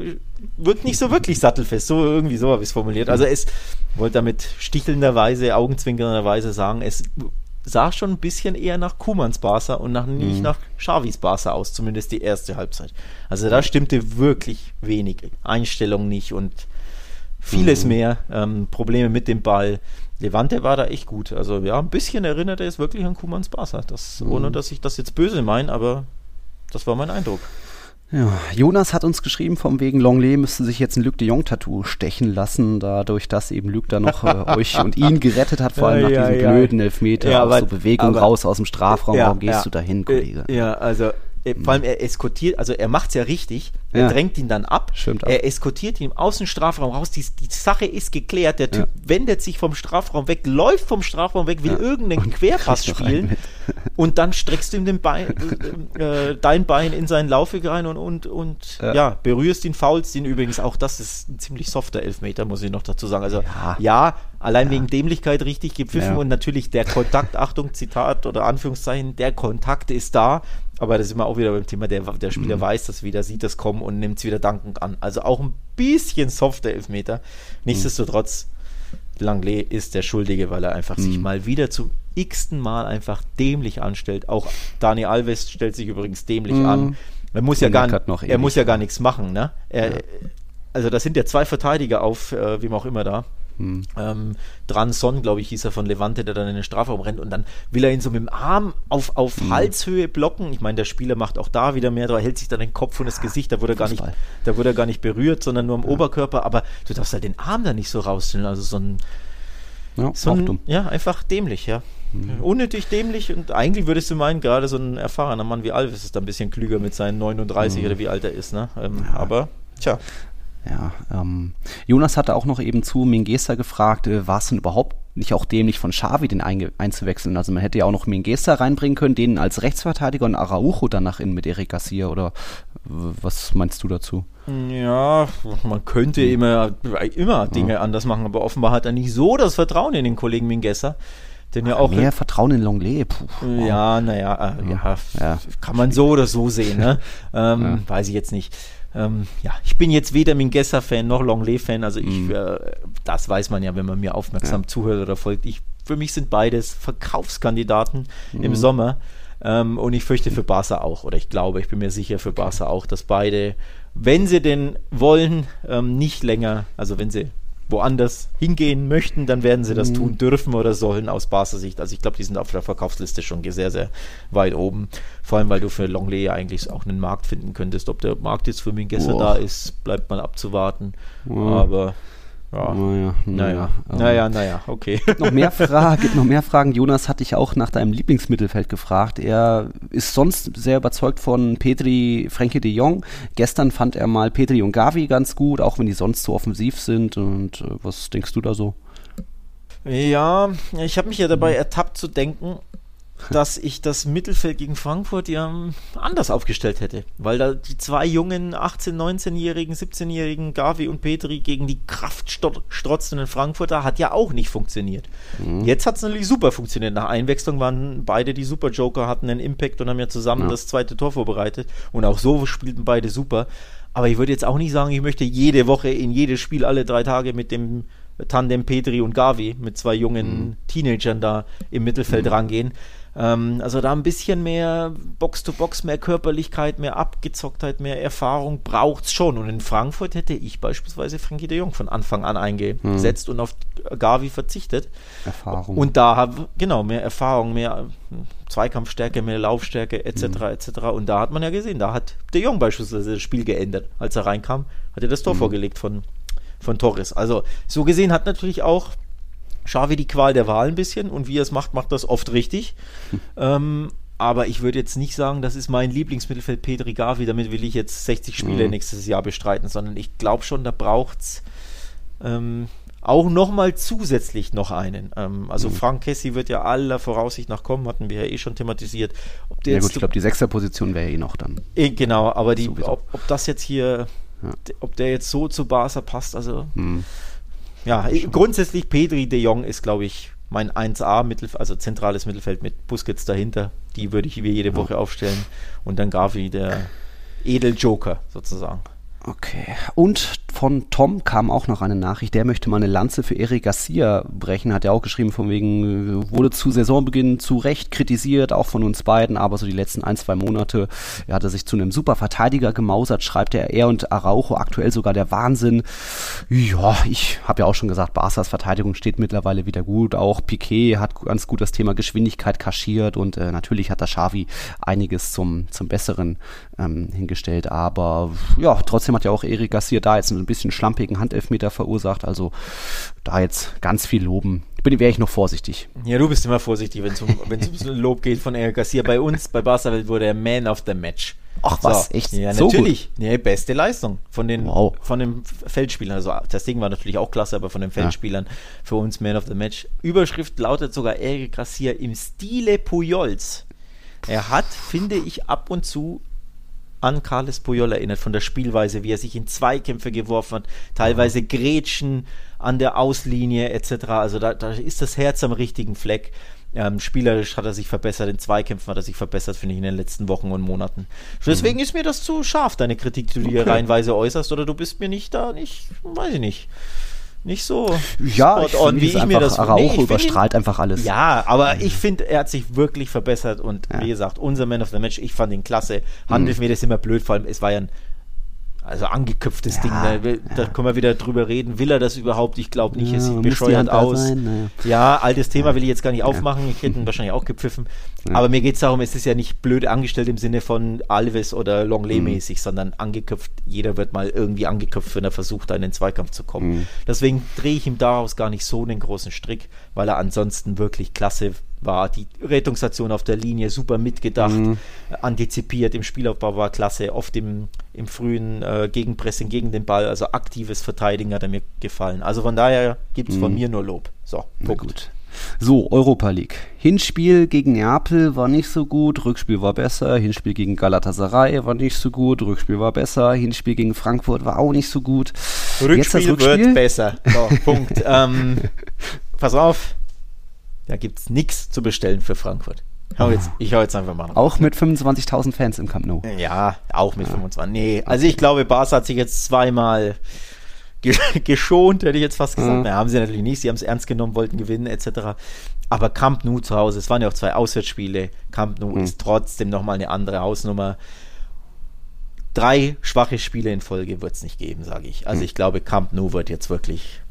wirkt nicht so wirklich sattelfest. So irgendwie so habe ich es formuliert. Also es wollte damit stichelnderweise, augenzwinkernderweise sagen, es sah schon ein bisschen eher nach Kumans Barca und nach, nicht mhm. nach Xavis Barca aus, zumindest die erste Halbzeit. Also da stimmte wirklich wenig. Einstellung nicht und vieles mhm. mehr. Ähm, Probleme mit dem Ball. Levante war da echt gut. Also ja, ein bisschen erinnert er es wirklich an Kumans Barca. Das, mhm. Ohne dass ich das jetzt böse meine, aber das war mein Eindruck. Ja, Jonas hat uns geschrieben, vom wegen Longley müsste sich jetzt ein Luc de Jong-Tattoo stechen lassen, dadurch, dass eben Luc da noch äh, euch und ihn gerettet hat, vor allem nach ja, diesem ja. blöden Elfmeter, ja, aber, so Bewegung aber, raus aus dem Strafraum. Warum gehst du da hin, Kollege? Ja, also vor allem er eskortiert, also er macht es ja richtig, er ja. drängt ihn dann ab, Stimmt er eskortiert ihn aus dem Strafraum raus, die, die Sache ist geklärt, der Typ ja. wendet sich vom Strafraum weg, läuft vom Strafraum weg, will ja. irgendeinen und Querpass spielen. und dann streckst du ihm den Bein, äh, dein Bein in seinen Laufweg rein und, und, und ja. berührst ihn, faulst ihn übrigens, auch das ist ein ziemlich softer Elfmeter, muss ich noch dazu sagen, also ja, allein wegen Dämlichkeit richtig gepfiffen und natürlich der Kontakt, Achtung, Zitat oder Anführungszeichen, der Kontakt ist da, aber da sind wir auch wieder beim Thema, der, der Spieler mhm. weiß das wieder, sieht das kommen und nimmt es wieder dankend an. Also auch ein bisschen softer Elfmeter. Nichtsdestotrotz, Langley ist der Schuldige, weil er einfach mhm. sich mal wieder zum x-ten Mal einfach dämlich anstellt. Auch Dani Alves stellt sich übrigens dämlich mhm. an. Er muss, ja gar, er muss ja gar nichts machen. Ne? Er, ja. Also das sind ja zwei Verteidiger auf, äh, wem auch immer da. Hm. Ähm, Dranson, glaube ich, hieß er von Levante, der dann in den Strafraum rennt und dann will er ihn so mit dem Arm auf, auf hm. Halshöhe blocken. Ich meine, der Spieler macht auch da wieder mehr, da hält sich dann den Kopf und das Gesicht, da wurde er gar nicht, da wurde er gar nicht berührt, sondern nur am ja. Oberkörper, aber du darfst halt den Arm da nicht so rausstellen, also so ein, ja, so ein, ja einfach dämlich, ja. Mhm. Unnötig dämlich und eigentlich würdest du meinen, gerade so ein erfahrener Mann wie Alves ist da ein bisschen klüger mit seinen 39 mhm. oder wie alt er ist, ne? Ähm. Aber, tja. Ja, ähm, Jonas hatte auch noch eben zu Mingesa gefragt, äh, war es denn überhaupt nicht auch dämlich von Xavi den einzuwechseln? Also man hätte ja auch noch Mingesa reinbringen können, den als Rechtsverteidiger und Araujo danach in mit Eric Garcia oder was meinst du dazu? Ja, man könnte hm. immer, immer Dinge ja. anders machen, aber offenbar hat er nicht so das Vertrauen in den Kollegen Mingesa. Den ja auch mehr Vertrauen in Longley. Puh, wow. Ja, naja, äh, ja, ja, kann man so oder so sehen, ne? ähm, Weiß ich jetzt nicht. Ähm, ja, ich bin jetzt weder Mingessa-Fan noch Longley-Fan, also ich, mhm. äh, das weiß man ja, wenn man mir aufmerksam ja. zuhört oder folgt. Ich, für mich sind beides Verkaufskandidaten mhm. im Sommer. Ähm, und ich fürchte für Barca auch, oder ich glaube, ich bin mir sicher für Barca auch, dass beide, wenn sie denn wollen, ähm, nicht länger, also wenn sie woanders hingehen möchten, dann werden sie das mhm. tun dürfen oder sollen aus Barca Sicht. Also ich glaube, die sind auf der Verkaufsliste schon sehr, sehr weit oben. Vor allem, weil du für Longley ja eigentlich auch einen Markt finden könntest. Ob der Markt jetzt für Mingesser da ist, bleibt mal abzuwarten. Oh. Aber ja. Naja, naja, naja, naja, okay. Gibt noch, mehr gibt noch mehr Fragen. Jonas hat dich auch nach deinem Lieblingsmittelfeld gefragt. Er ist sonst sehr überzeugt von Petri, Frenkie de Jong. Gestern fand er mal Petri und Gavi ganz gut, auch wenn die sonst so offensiv sind. Und äh, was denkst du da so? Ja, ich habe mich ja dabei ertappt zu denken, dass ich das Mittelfeld gegen Frankfurt ja anders aufgestellt hätte. Weil da die zwei jungen 18-, 19-jährigen, 17-jährigen Gavi und Petri gegen die kraftstrotzenden Frankfurter hat ja auch nicht funktioniert. Mhm. Jetzt hat es natürlich super funktioniert. Nach Einwechslung waren beide die Super-Joker, hatten einen Impact und haben ja zusammen ja. das zweite Tor vorbereitet. Und auch so spielten beide super. Aber ich würde jetzt auch nicht sagen, ich möchte jede Woche in jedes Spiel alle drei Tage mit dem Tandem Petri und Gavi, mit zwei jungen mhm. Teenagern da im Mittelfeld mhm. rangehen. Ähm, also da ein bisschen mehr Box-to-Box, -Box, mehr Körperlichkeit, mehr Abgezocktheit, mehr Erfahrung braucht es schon. Und in Frankfurt hätte ich beispielsweise Frankie de Jong von Anfang an eingesetzt hm. und auf Gavi verzichtet. Erfahrung. Und da habe genau mehr Erfahrung, mehr hm, Zweikampfstärke, mehr Laufstärke etc. Hm. etc. Und da hat man ja gesehen, da hat de Jong beispielsweise das Spiel geändert. Als er reinkam, hat er das Tor hm. vorgelegt von, von Torres. Also so gesehen hat natürlich auch Xavi die Qual der Wahl ein bisschen und wie er es macht, macht das oft richtig. Hm. Ähm, aber ich würde jetzt nicht sagen, das ist mein Lieblingsmittelfeld Petri Gavi, damit will ich jetzt 60 Spiele mhm. nächstes Jahr bestreiten, sondern ich glaube schon, da braucht es ähm, auch nochmal zusätzlich noch einen. Ähm, also mhm. Frank Kessi wird ja aller Voraussicht nach kommen, hatten wir ja eh schon thematisiert. Ob der ja gut, ich glaube, die Sechserposition wäre eh noch dann. Eh, genau, aber die, ob, ob, das jetzt hier, ja. ob der jetzt so zu Barca passt, also mhm. Ja, grundsätzlich Pedri de Jong ist, glaube ich, mein 1A, Mittelf also zentrales Mittelfeld mit Busquets dahinter. Die würde ich wie jede Woche aufstellen. Und dann Gavi, der Edeljoker sozusagen. Okay. Und von Tom kam auch noch eine Nachricht, der möchte mal eine Lanze für Eric Garcia brechen, hat ja auch geschrieben, von wegen, wurde zu Saisonbeginn zu Recht kritisiert, auch von uns beiden, aber so die letzten ein, zwei Monate, er hatte sich zu einem super Verteidiger gemausert, schreibt er, er und Araujo aktuell sogar der Wahnsinn. Ja, ich habe ja auch schon gesagt, Barca's Verteidigung steht mittlerweile wieder gut, auch Piquet hat ganz gut das Thema Geschwindigkeit kaschiert und äh, natürlich hat da Xavi einiges zum, zum Besseren ähm, hingestellt, aber ja, trotzdem hat ja auch Eric Garcia da jetzt ein bisschen schlampigen Handelfmeter verursacht. Also da jetzt ganz viel loben. Wäre ich noch vorsichtig. Ja, du bist immer vorsichtig, wenn es um, ums Lob geht von Eric Garcia. Bei uns, bei Barca wurde er Man of the Match. Ach was, so. echt? Ja, so natürlich. Gut? Ja, beste Leistung von den, wow. von den Feldspielern. Also das Ding war natürlich auch klasse, aber von den Feldspielern ja. für uns Man of the Match. Überschrift lautet sogar Eric Garcia im Stile Pujols. Er hat, finde ich, ab und zu an Carles Puyol erinnert, von der Spielweise, wie er sich in Zweikämpfe geworfen hat, teilweise Grätschen an der Auslinie etc. Also da, da ist das Herz am richtigen Fleck. Ähm, spielerisch hat er sich verbessert, in Zweikämpfen hat er sich verbessert, finde ich, in den letzten Wochen und Monaten. Deswegen mhm. ist mir das zu scharf, deine Kritik, die du okay. hier reihenweise äußerst, oder du bist mir nicht da, nicht, weiß ich nicht nicht so ja, ich on, wie ich mir das Araujo nee, überstrahlt ihn, einfach alles. Ja, aber mhm. ich finde, er hat sich wirklich verbessert und ja. wie gesagt, unser Man of the Match, ich fand ihn klasse. Handelt mhm. das immer blöd, vor allem es war ja ein also angeköpftes ja, Ding, da, da können wir wieder drüber reden. Will er das überhaupt? Ich glaube nicht, es sieht bescheuert aus. Sein, ja, altes Thema will ich jetzt gar nicht aufmachen. Ich hätte ihn wahrscheinlich auch gepfiffen. Aber mir geht es darum, es ist ja nicht blöd angestellt im Sinne von Alves oder Longley mäßig, mhm. sondern angeköpft. Jeder wird mal irgendwie angeköpft, wenn er versucht, in den Zweikampf zu kommen. Mhm. Deswegen drehe ich ihm daraus gar nicht so einen großen Strick, weil er ansonsten wirklich klasse war die Rettungsaktion auf der Linie super mitgedacht, mhm. antizipiert, im Spielaufbau war klasse, oft im, im frühen äh, Gegenpressing gegen den Ball, also aktives Verteidigen hat er mir gefallen. Also von daher gibt es mhm. von mir nur Lob. So, Punkt. gut. So, Europa League. Hinspiel gegen Neapel war nicht so gut, Rückspiel war besser, Hinspiel gegen Galatasaray war nicht so gut, Rückspiel war besser, Hinspiel gegen Frankfurt war auch nicht so gut. Rückspiel, Rückspiel wird besser. So, Punkt. ähm, pass auf, da gibt es nichts zu bestellen für Frankfurt. Hau jetzt, ich hau jetzt einfach mal. Auch mit 25.000 Fans im Camp Nou. Ja, auch mit ja. 25. Nee, also ich glaube, Barca hat sich jetzt zweimal geschont, hätte ich jetzt fast gesagt. Mhm. Na, haben sie natürlich nicht. Sie haben es ernst genommen, wollten gewinnen, etc. Aber Camp Nou zu Hause, es waren ja auch zwei Auswärtsspiele. Camp Nou mhm. ist trotzdem nochmal eine andere Hausnummer. Drei schwache Spiele in Folge wird es nicht geben, sage ich. Also mhm. ich glaube, Camp Nou wird jetzt wirklich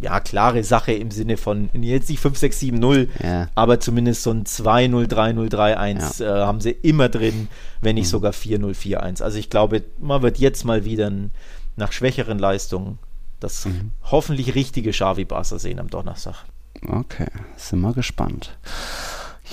ja, klare Sache im Sinne von, jetzt nicht 5, 6, 7, 0, ja. aber zumindest so ein 2, 0, 3, 0, 3, 1 ja. äh, haben sie immer drin, wenn nicht mhm. sogar 4, 0, 4, 1. Also ich glaube, man wird jetzt mal wieder nach schwächeren Leistungen das mhm. hoffentlich richtige Xavi Barca sehen am Donnerstag. Okay, sind wir gespannt.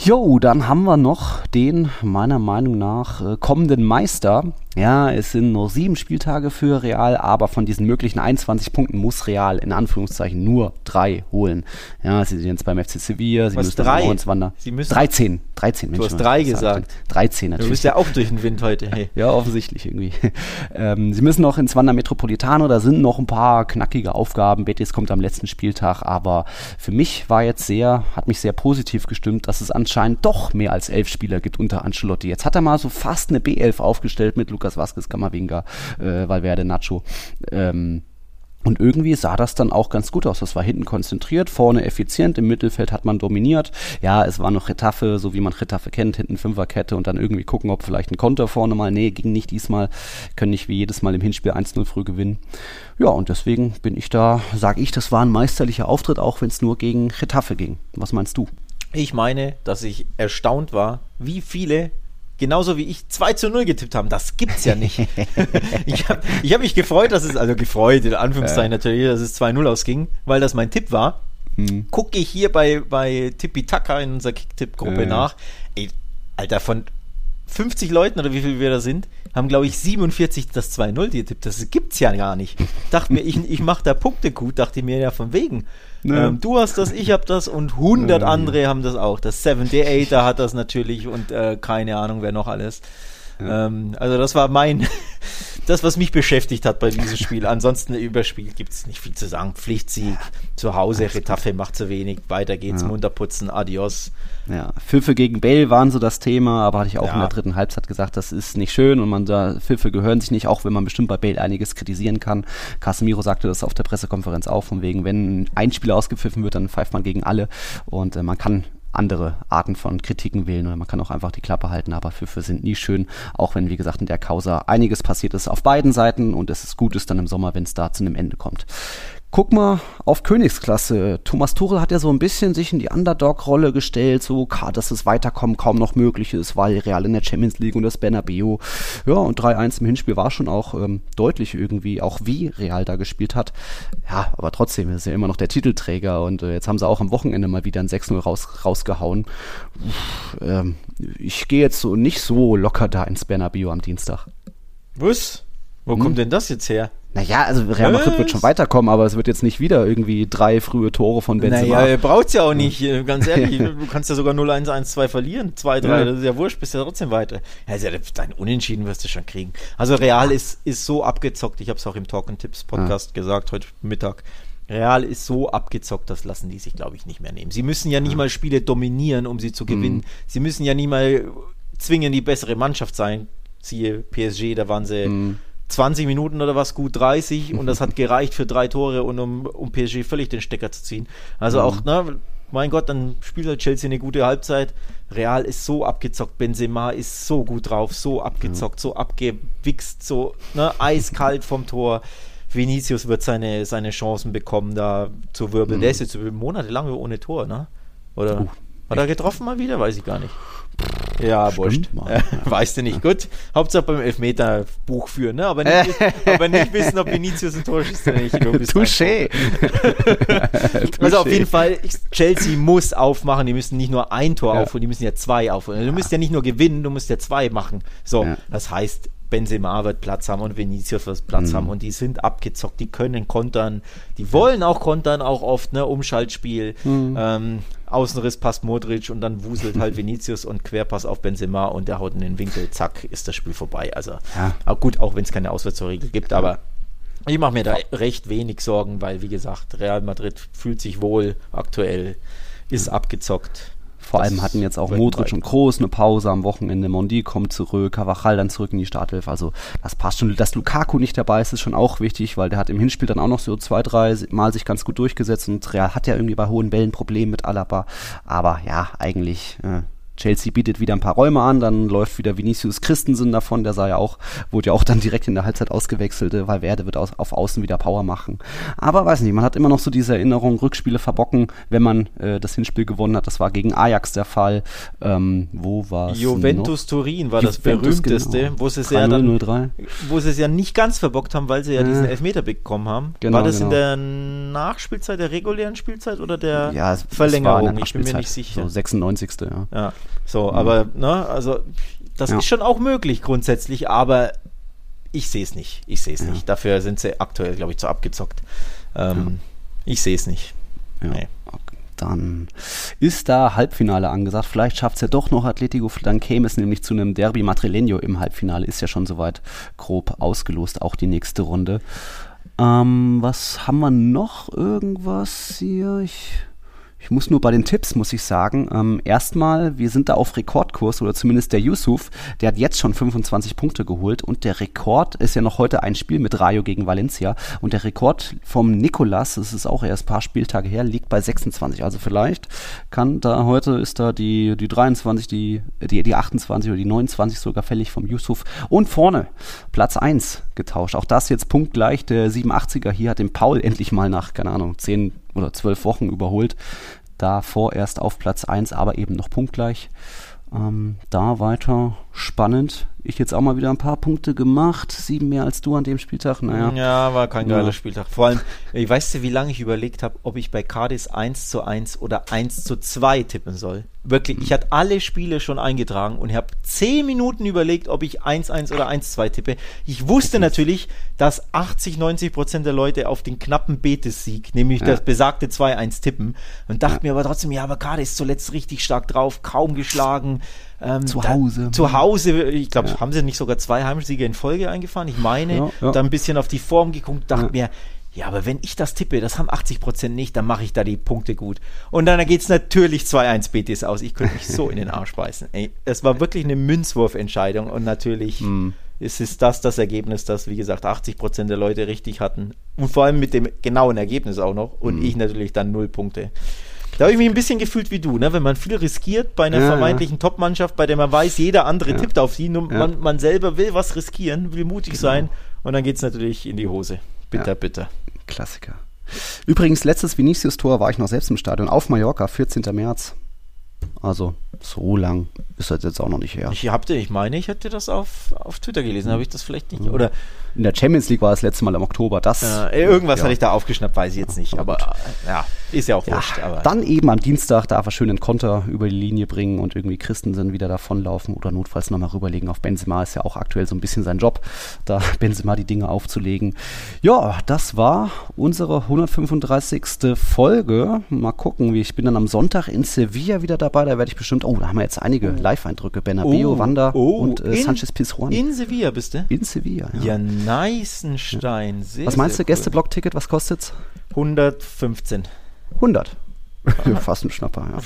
Jo, dann haben wir noch den meiner Meinung nach äh, kommenden Meister Ja, es sind nur sieben Spieltage für Real, aber von diesen möglichen 21 Punkten muss Real in Anführungszeichen nur drei holen. Ja, sie sind jetzt beim FC Sevilla, sie Was, müssen drei? ins Wander. Sie müssen- 13, 13 Du hast drei gesagt. 13 Du natürlich. bist ja auch durch den Wind heute. Hey. Ja, offensichtlich irgendwie. ähm, sie müssen noch ins Wander Metropolitano, da sind noch ein paar knackige Aufgaben. Betis kommt am letzten Spieltag, aber für mich war jetzt sehr, hat mich sehr positiv gestimmt, dass es anscheinend doch mehr als elf Spieler gibt unter Ancelotti. Jetzt hat er mal so fast eine B11 aufgestellt mit Lukas Vazquez, Camavinga, äh, Valverde, Nacho. Ähm, und irgendwie sah das dann auch ganz gut aus. Das war hinten konzentriert, vorne effizient, im Mittelfeld hat man dominiert. Ja, es war noch Retafe, so wie man Retafe kennt, hinten Fünferkette und dann irgendwie gucken, ob vielleicht ein Konter vorne mal. Nee, ging nicht diesmal. Können nicht wie jedes Mal im Hinspiel 1-0 früh gewinnen. Ja, und deswegen bin ich da, sage ich, das war ein meisterlicher Auftritt, auch wenn es nur gegen Retafe ging. Was meinst du? Ich meine, dass ich erstaunt war, wie viele genauso wie ich 2 zu 0 getippt haben. Das gibt's ja nicht. ich habe ich hab mich gefreut, dass es, also gefreut, in Anführungszeichen natürlich, dass es 2-0 ausging, weil das mein Tipp war. Hm. Gucke ich hier bei, bei Tippi Taka in unserer Kicktipp-Gruppe Ja. nach. Ey, Alter, von 50 Leuten oder wie viel wir da sind, haben, glaube ich, 47 das 2-0 getippt. Das gibt's ja gar nicht. Dachte mir, ich, ich mache da Punkte gut, dachte mir ja von wegen. Ja. Ähm, du hast das, ich habe das und 100 Ja. andere haben das auch. Das 7 Day 8 hat das natürlich und äh, keine Ahnung, wer noch alles. Ähm, also das war mein, das, was mich beschäftigt hat bei diesem Spiel. Ansonsten über Spiel gibt es nicht viel zu sagen. Pflichtsieg, zu Hause, Retafe macht zu wenig, weiter geht's, Ja. munter putzen, adios. Ja, Pfiffe gegen Bale waren so das Thema, aber hatte ich auch Ja. in der dritten Halbzeit gesagt, das ist nicht schön und man da Pfiffe gehören sich nicht, auch wenn man bestimmt bei Bale einiges kritisieren kann. Casemiro sagte das auf der Pressekonferenz auch, von wegen, wenn ein Spieler ausgepfiffen wird, dann pfeift man gegen alle und äh, man kann andere Arten von Kritiken wählen oder man kann auch einfach die Klappe halten, aber Pfiffe sind nie schön, auch wenn, wie gesagt, in der Causa einiges passiert ist auf beiden Seiten und es ist gut ist dann im Sommer, wenn es da zu einem Ende kommt. Guck mal auf Königsklasse. Thomas Tuchel hat ja so ein bisschen sich in die Underdog-Rolle gestellt, so dass das Weiterkommen kaum noch möglich ist, weil Real in der Champions League und das Bernabeu. Ja, und 3-1 im Hinspiel war schon auch ähm, deutlich irgendwie, auch wie Real da gespielt hat. Ja, aber trotzdem ist er immer noch der Titelträger und äh, jetzt haben sie auch am Wochenende mal wieder ein 6-0 raus, rausgehauen. Uff, ähm, ich gehe jetzt so nicht so locker da ins Bernabeu am Dienstag. Was? Wo Hm? kommt denn das jetzt her? Naja, also Real Madrid wird schon weiterkommen, aber es wird jetzt nicht wieder irgendwie drei frühe Tore von Benzema. Naja, braucht's ja auch nicht, äh, ganz ehrlich. Du kannst ja sogar 0-1, 1-2 verlieren, 2-3, Ja. das ist ja wurscht, bist ja trotzdem weiter. Ja, ja dein Unentschieden wirst du schon kriegen. Also Real ist, ist so abgezockt, ich habe es auch im Talk and Tips Podcast gesagt heute Mittag. Real ist so abgezockt, das lassen die sich, glaube ich, nicht mehr nehmen. Sie müssen ja nicht mal Spiele dominieren, um sie zu gewinnen. Mhm. Sie müssen ja nie mal zwingend die bessere Mannschaft sein. Siehe PSG, da waren sie Mhm. 20 Minuten oder was, gut 30 und das hat gereicht für drei Tore und um, um PSG völlig den Stecker zu ziehen. Also Mhm. auch, ne, mein Gott, dann spielt halt Chelsea eine gute Halbzeit. Real ist so abgezockt, Benzema ist so gut drauf, so abgezockt, so abgewichst, so ne, eiskalt vom Tor. Vinicius wird seine, seine Chancen bekommen, da zu wirbeln. Der ist jetzt monatelang ohne Tor, ne? Oder Mhm. Oh, hat er getroffen mal wieder? Weiß ich gar nicht. Ja, wurscht. Äh, weißt du nicht. Gut. Hauptsache beim Elfmeter Buch führen, ne? Aber nicht, aber nicht wissen, ob Vinicius ein Tor schießt oder nicht. Touché. also auf jeden Fall, Chelsea muss aufmachen, die müssen nicht nur ein Tor Ja. aufholen, die müssen ja zwei aufholen. Du musst ja nicht nur gewinnen, du musst ja zwei machen. So, Ja. das heißt, Benzema wird Platz haben und Vinicius wird Platz Mhm. haben und die sind abgezockt, die können kontern, die wollen auch kontern, auch oft, ne, Umschaltspiel, Mhm. ähm, Außenriss passt Modric und dann wuselt halt Vinicius und Querpass auf Benzema und der haut in den Winkel, zack, ist das Spiel vorbei. Also, Ja. auch gut, auch wenn es keine Auswärtsregel gibt, aber ich mache mir da recht wenig Sorgen, weil, wie gesagt, Real Madrid fühlt sich wohl aktuell, ist abgezockt. Vor Das allem hatten jetzt auch Modric weit. und Kroos eine Pause am Wochenende. Mondi kommt zurück, Cavachal dann zurück in die Startelf. Also das passt schon. Dass Lukaku nicht dabei ist, ist schon auch wichtig, weil der hat im Hinspiel dann auch noch so zwei, drei Mal sich ganz gut durchgesetzt und Real hat ja irgendwie bei hohen Bällen Probleme mit Alaba. Aber ja, eigentlich äh, Chelsea bietet wieder ein paar Räume an, dann läuft wieder Vinicius Christensen davon, der sah ja auch, wurde ja auch dann direkt in der Halbzeit ausgewechselt, äh, weil Werde wird aus, auf Außen wieder Power machen. Aber weiß nicht, man hat immer noch so diese Erinnerung, Rückspiele verbocken, wenn man äh, das Hinspiel gewonnen hat. Das war gegen Ajax der Fall. Ähm, wo war es? Juventus Turin war das Juventus, berühmteste, genau. wo sie es ja dann 3-0, 0-3. wo sie es ja nicht ganz verbockt haben, weil sie ja Ja. diesen Elfmeter bekommen haben. Genau, war das in genau. der Nachspielzeit, der regulären Spielzeit oder der Ja, es- es war Verlängerung? in der ich bin mir nicht sicher. So 96. Ja. Ja, so, aber, ne, also, das Ja. ist schon auch möglich grundsätzlich, aber ich sehe es nicht. Ich sehe es Ja. nicht. Dafür sind sie aktuell, glaube ich, zu abgezockt. Ähm, Ich sehe es nicht. Ja. Nee. Okay. Dann ist da Halbfinale angesagt. Vielleicht schafft es ja doch noch Atletico. Dann käme es nämlich zu einem Derby Madrileño im Halbfinale. Ist ja schon soweit grob ausgelost, auch die nächste Runde. Ähm, was haben wir noch? Irgendwas hier? Ich, ich muss nur bei den Tipps, muss ich sagen. Ähm, erstmal, wir sind da auf Rekordkurs oder zumindest der Yusuf, der hat jetzt schon 25 Punkte geholt und der Rekord ist ja noch heute ein Spiel mit Rayo gegen Valencia und der Rekord vom Nikolas, das ist auch erst ein paar Spieltage her, liegt bei 26. Also vielleicht kann da heute ist da die, die 23, die, die, die 28 oder die 29 sogar fällig vom Yusuf und vorne Platz 1 getauscht. Auch das jetzt punktgleich. Der 87er hier hat den Paul endlich mal nach, keine Ahnung, 10 oder 12 Wochen überholt. Da vorerst auf Platz 1, aber eben noch punktgleich. Ähm, da weiter spannend. Ich jetzt auch mal wieder ein paar Punkte gemacht. Sieben mehr als du an dem Spieltag. Naja. Ja, war kein geiler Ja. Spieltag. Vor allem, ich weißt du, wie lange ich überlegt habe, ob ich bei Cardis 1 zu 1 oder 1 zu 2 tippen soll. Wirklich, ich hatte alle Spiele schon eingetragen und habe 10 Minuten überlegt, ob ich 1-1 oder 1-2 tippe. Ich wusste natürlich, dass 80, 90 Prozent der Leute auf den knappen Betis-Sieg, nämlich Ja. das besagte 2-1 tippen und dachte mir aber trotzdem, ja, aber Cardis zuletzt richtig stark drauf, kaum geschlagen. Ähm, Zu da- Hause. Zu Hause, ich glaube, Ja. haben sie nicht sogar zwei Heimsiege in Folge eingefahren? Ich meine, Ja, da ein bisschen auf die Form geguckt, dachte mir, ja, aber wenn ich das tippe, das haben 80% nicht, dann mache ich da die Punkte gut. Und dann geht es natürlich 2-1 Betis aus. Ich könnte mich so in den Arsch beißen. Ey, es war wirklich eine Münzwurfentscheidung und natürlich Mhm. ist es das das Ergebnis, das, wie gesagt, 80% der Leute richtig hatten. Und vor allem mit dem genauen Ergebnis auch noch. Und Mhm. ich natürlich dann null Punkte. Da habe ich mich ein bisschen gefühlt wie du, ne? wenn man viel riskiert bei einer Ja, vermeintlichen Top-Mannschaft, bei der man weiß, jeder andere Ja. tippt auf sie, nur Ja. man, man selber will was riskieren, will mutig Genau. sein und dann geht es natürlich in die Hose. Bitter, Ja. bitter. Klassiker. Übrigens, letztes Vinicius-Tor war ich noch selbst im Stadion auf Mallorca, 14. März. Also, so lang ist das jetzt auch noch nicht her. Ich, habte, ich meine, ich hätte das auf, auf Twitter gelesen, habe ich das vielleicht nicht. Oder In der Champions League war das letzte Mal im Oktober. Das, äh, irgendwas ja. hatte ich da aufgeschnappt, weiß ich jetzt nicht. aber Aber ja, ist ja auch Ja, wurscht. Aber dann eben am Dienstag darf er schön einen Konter über die Linie bringen und irgendwie Christensen wieder davonlaufen oder notfalls nochmal rüberlegen auf Benzema. Ist ja auch aktuell so ein bisschen sein Job, da Benzema die Dinge aufzulegen. Ja, das war unsere 135. Folge. Mal gucken, wie ich bin dann am Sonntag in Sevilla wieder dabei. Da werde ich bestimmt, oh, da haben wir jetzt einige Live-Eindrücke. Bernabeu, Oh, Wanda oh, und äh, in- Sanchez Pizjuan. in Sevilla bist du? In Sevilla, ja. Ja, Neißenstein. Sehr, Was meinst du, cool. Gästeblock-Ticket, was kostet's? 115. 100. Fast ein Schnapper, ja.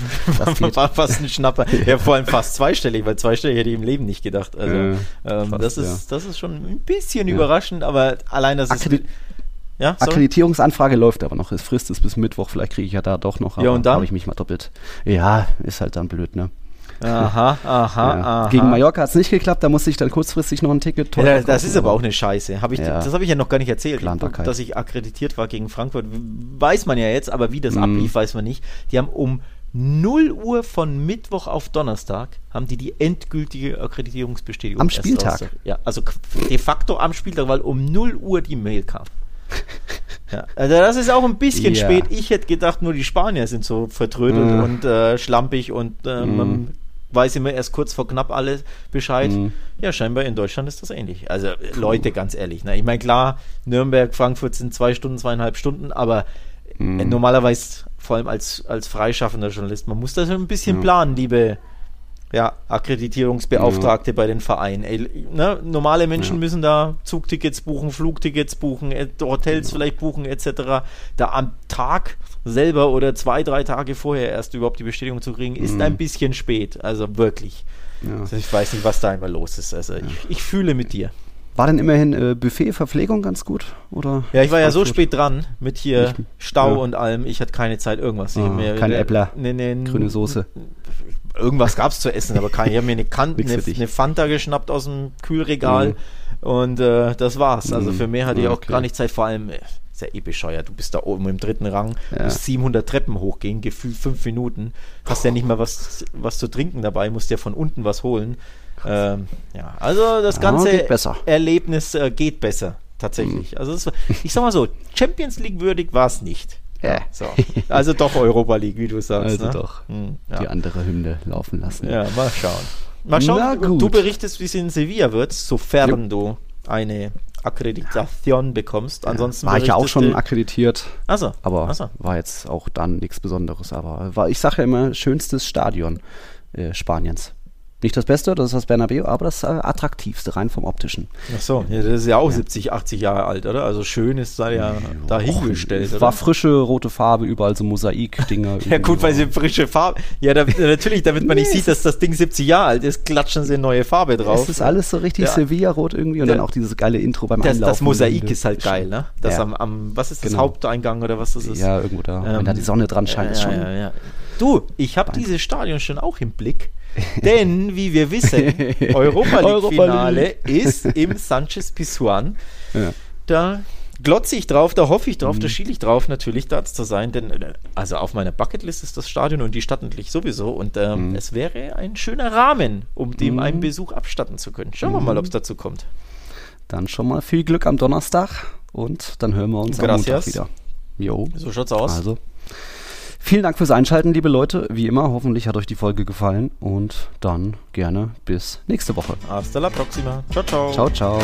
Fast ein Schnapper. Ja, vor allem fast zweistellig, weil zweistellig hätte ich im Leben nicht gedacht. Also, Äh, ähm, fast, das, ist, das ist schon ein bisschen Ja. überraschend, aber allein das ist. Ja, sorry. Akkreditierungsanfrage läuft aber noch. Es frisst es bis Mittwoch. Vielleicht kriege ich ja da doch noch. Ja, und dann? Habe ich mich mal doppelt. Ja, ist halt dann blöd, ne? Aha, aha, Ja. aha. Gegen Mallorca hat es nicht geklappt. Da musste ich dann kurzfristig noch ein Ticket teurer Ja, das ist aber auch eine Scheiße. Hab ich, Ja. Das habe ich ja noch gar nicht erzählt, dass ich akkreditiert war gegen Frankfurt. Weiß man ja jetzt, aber wie das Mhm. ablief, weiß man nicht. Die haben um 0 Uhr von Mittwoch auf Donnerstag haben die die endgültige Akkreditierungsbestätigung. Am Spieltag? raus- Ja, also de facto am Spieltag, weil um 0 Uhr die Mail kam. Ja, also das ist auch ein bisschen Ja. spät. Ich hätte gedacht, nur die Spanier sind so vertrödelt Mhm. und äh, schlampig und äh, Mhm. man weiß immer erst kurz vor knapp alles Bescheid. Mhm. Ja, scheinbar in Deutschland ist das ähnlich. Also äh, Leute, ganz ehrlich. Ne? Ich meine, klar, Nürnberg, Frankfurt sind zwei Stunden, zweieinhalb Stunden, aber Mhm. äh, normalerweise, vor allem als, als freischaffender Journalist, man muss das ein bisschen planen, liebe ja, Akkreditierungsbeauftragte bei den Vereinen. Ey, ne? Normale Menschen Ja. müssen da Zugtickets buchen, Flugtickets buchen, Hotels Genau. vielleicht buchen etc. Da am Tag selber oder zwei, drei Tage vorher erst überhaupt die Bestätigung zu kriegen, ist Mhm. ein bisschen spät. Also wirklich. Ja. Also ich weiß nicht, was da immer los ist. Also ich, ich fühle mit dir. War denn immerhin äh, Buffet, Verpflegung ganz gut? Oder Ja, ich war ja so Frankfurt? spät dran mit hier Nicht- Stau ja. und allem. Ich hatte keine Zeit, irgendwas. Ich Ah, mir, keine Äppler, ne, ne, Grüne Soße. Irgendwas gab es zu essen, aber kein, ich habe mir eine, kan Nix eine, eine Fanta geschnappt aus dem Kühlregal Mhm. und äh, das war's. Also Mhm. für mehr hatte ich auch Okay. gar nicht Zeit. Vor allem, äh, ist ja eh bescheuert. Du bist da oben im dritten Rang, Ja. musst 700 Treppen hochgehen, gefühlt fünf Minuten. Hast ja nicht mal was, was zu trinken dabei, musst ja von unten was holen. Ähm, ja, also das Ja, ganze geht besser. Erlebnis äh, geht besser, tatsächlich. Also es war, ich sag mal so, Champions League würdig war es nicht. Ja. So. Also doch Europa League, wie du sagst. Also ne? doch. Hm, die ja. andere Hymne laufen lassen. ja, mal schauen. Mal schauen, Na gut. du berichtest, wie es in Sevilla wird, sofern Jo. du eine Akkreditation bekommst. Ansonsten war ich ja auch schon akkreditiert, Achso, aber achso. war jetzt auch dann nichts Besonderes. Aber war, ich sage ja immer, schönstes Stadion äh, Spaniens. Nicht das Beste, das ist das Bernabeu, aber das äh, attraktivste, rein vom optischen. Ach so, ja, das ist ja auch 70, 80 Jahre alt, oder? Also schön ist da ja dahingestellt, Es oder? war frische rote Farbe, überall so Mosaik-Dinger. ja gut, weil sie frische Farbe. Ja, da, natürlich, damit man nicht sieht, dass das Ding 70 Jahre alt ist, klatschen sie neue Farbe drauf. Es ist alles so richtig Ja. Sevilla-rot irgendwie und Der- dann auch dieses geile Intro beim das, Einlaufen. das Mosaik ist halt geil, ne? Das Ja. am, am, was ist das Genau. Haupteingang oder was das ist? Ja, irgendwo da. Wenn da die Sonne dran scheint, ist ja, schon. ja, ja. Du, ich habe dieses Stadion schon auch im Blick. Denn, wie wir wissen, Europa League-Finale ist im Sanchez Pizjuan. Ja. Da glotze ich drauf, da hoffe ich Mhm. drauf, da schiele ich drauf, natürlich da zu sein, denn äh, also auf meiner Bucketlist ist das Stadion und die Stadt natürlich sowieso und ähm, Mhm. es wäre ein schöner Rahmen, um dem einen Besuch abstatten zu können. Schauen wir Mhm. mal, ob es dazu kommt. Dann schon mal viel Glück am Donnerstag und dann hören wir uns am Montag Gracias. wieder. Jo. So schaut's aus. Also. Vielen Dank fürs Einschalten, liebe Leute. Wie immer, hoffentlich hat euch die Folge gefallen und dann gerne bis nächste Woche. Hasta la próxima. Ciao, ciao. Ciao, ciao.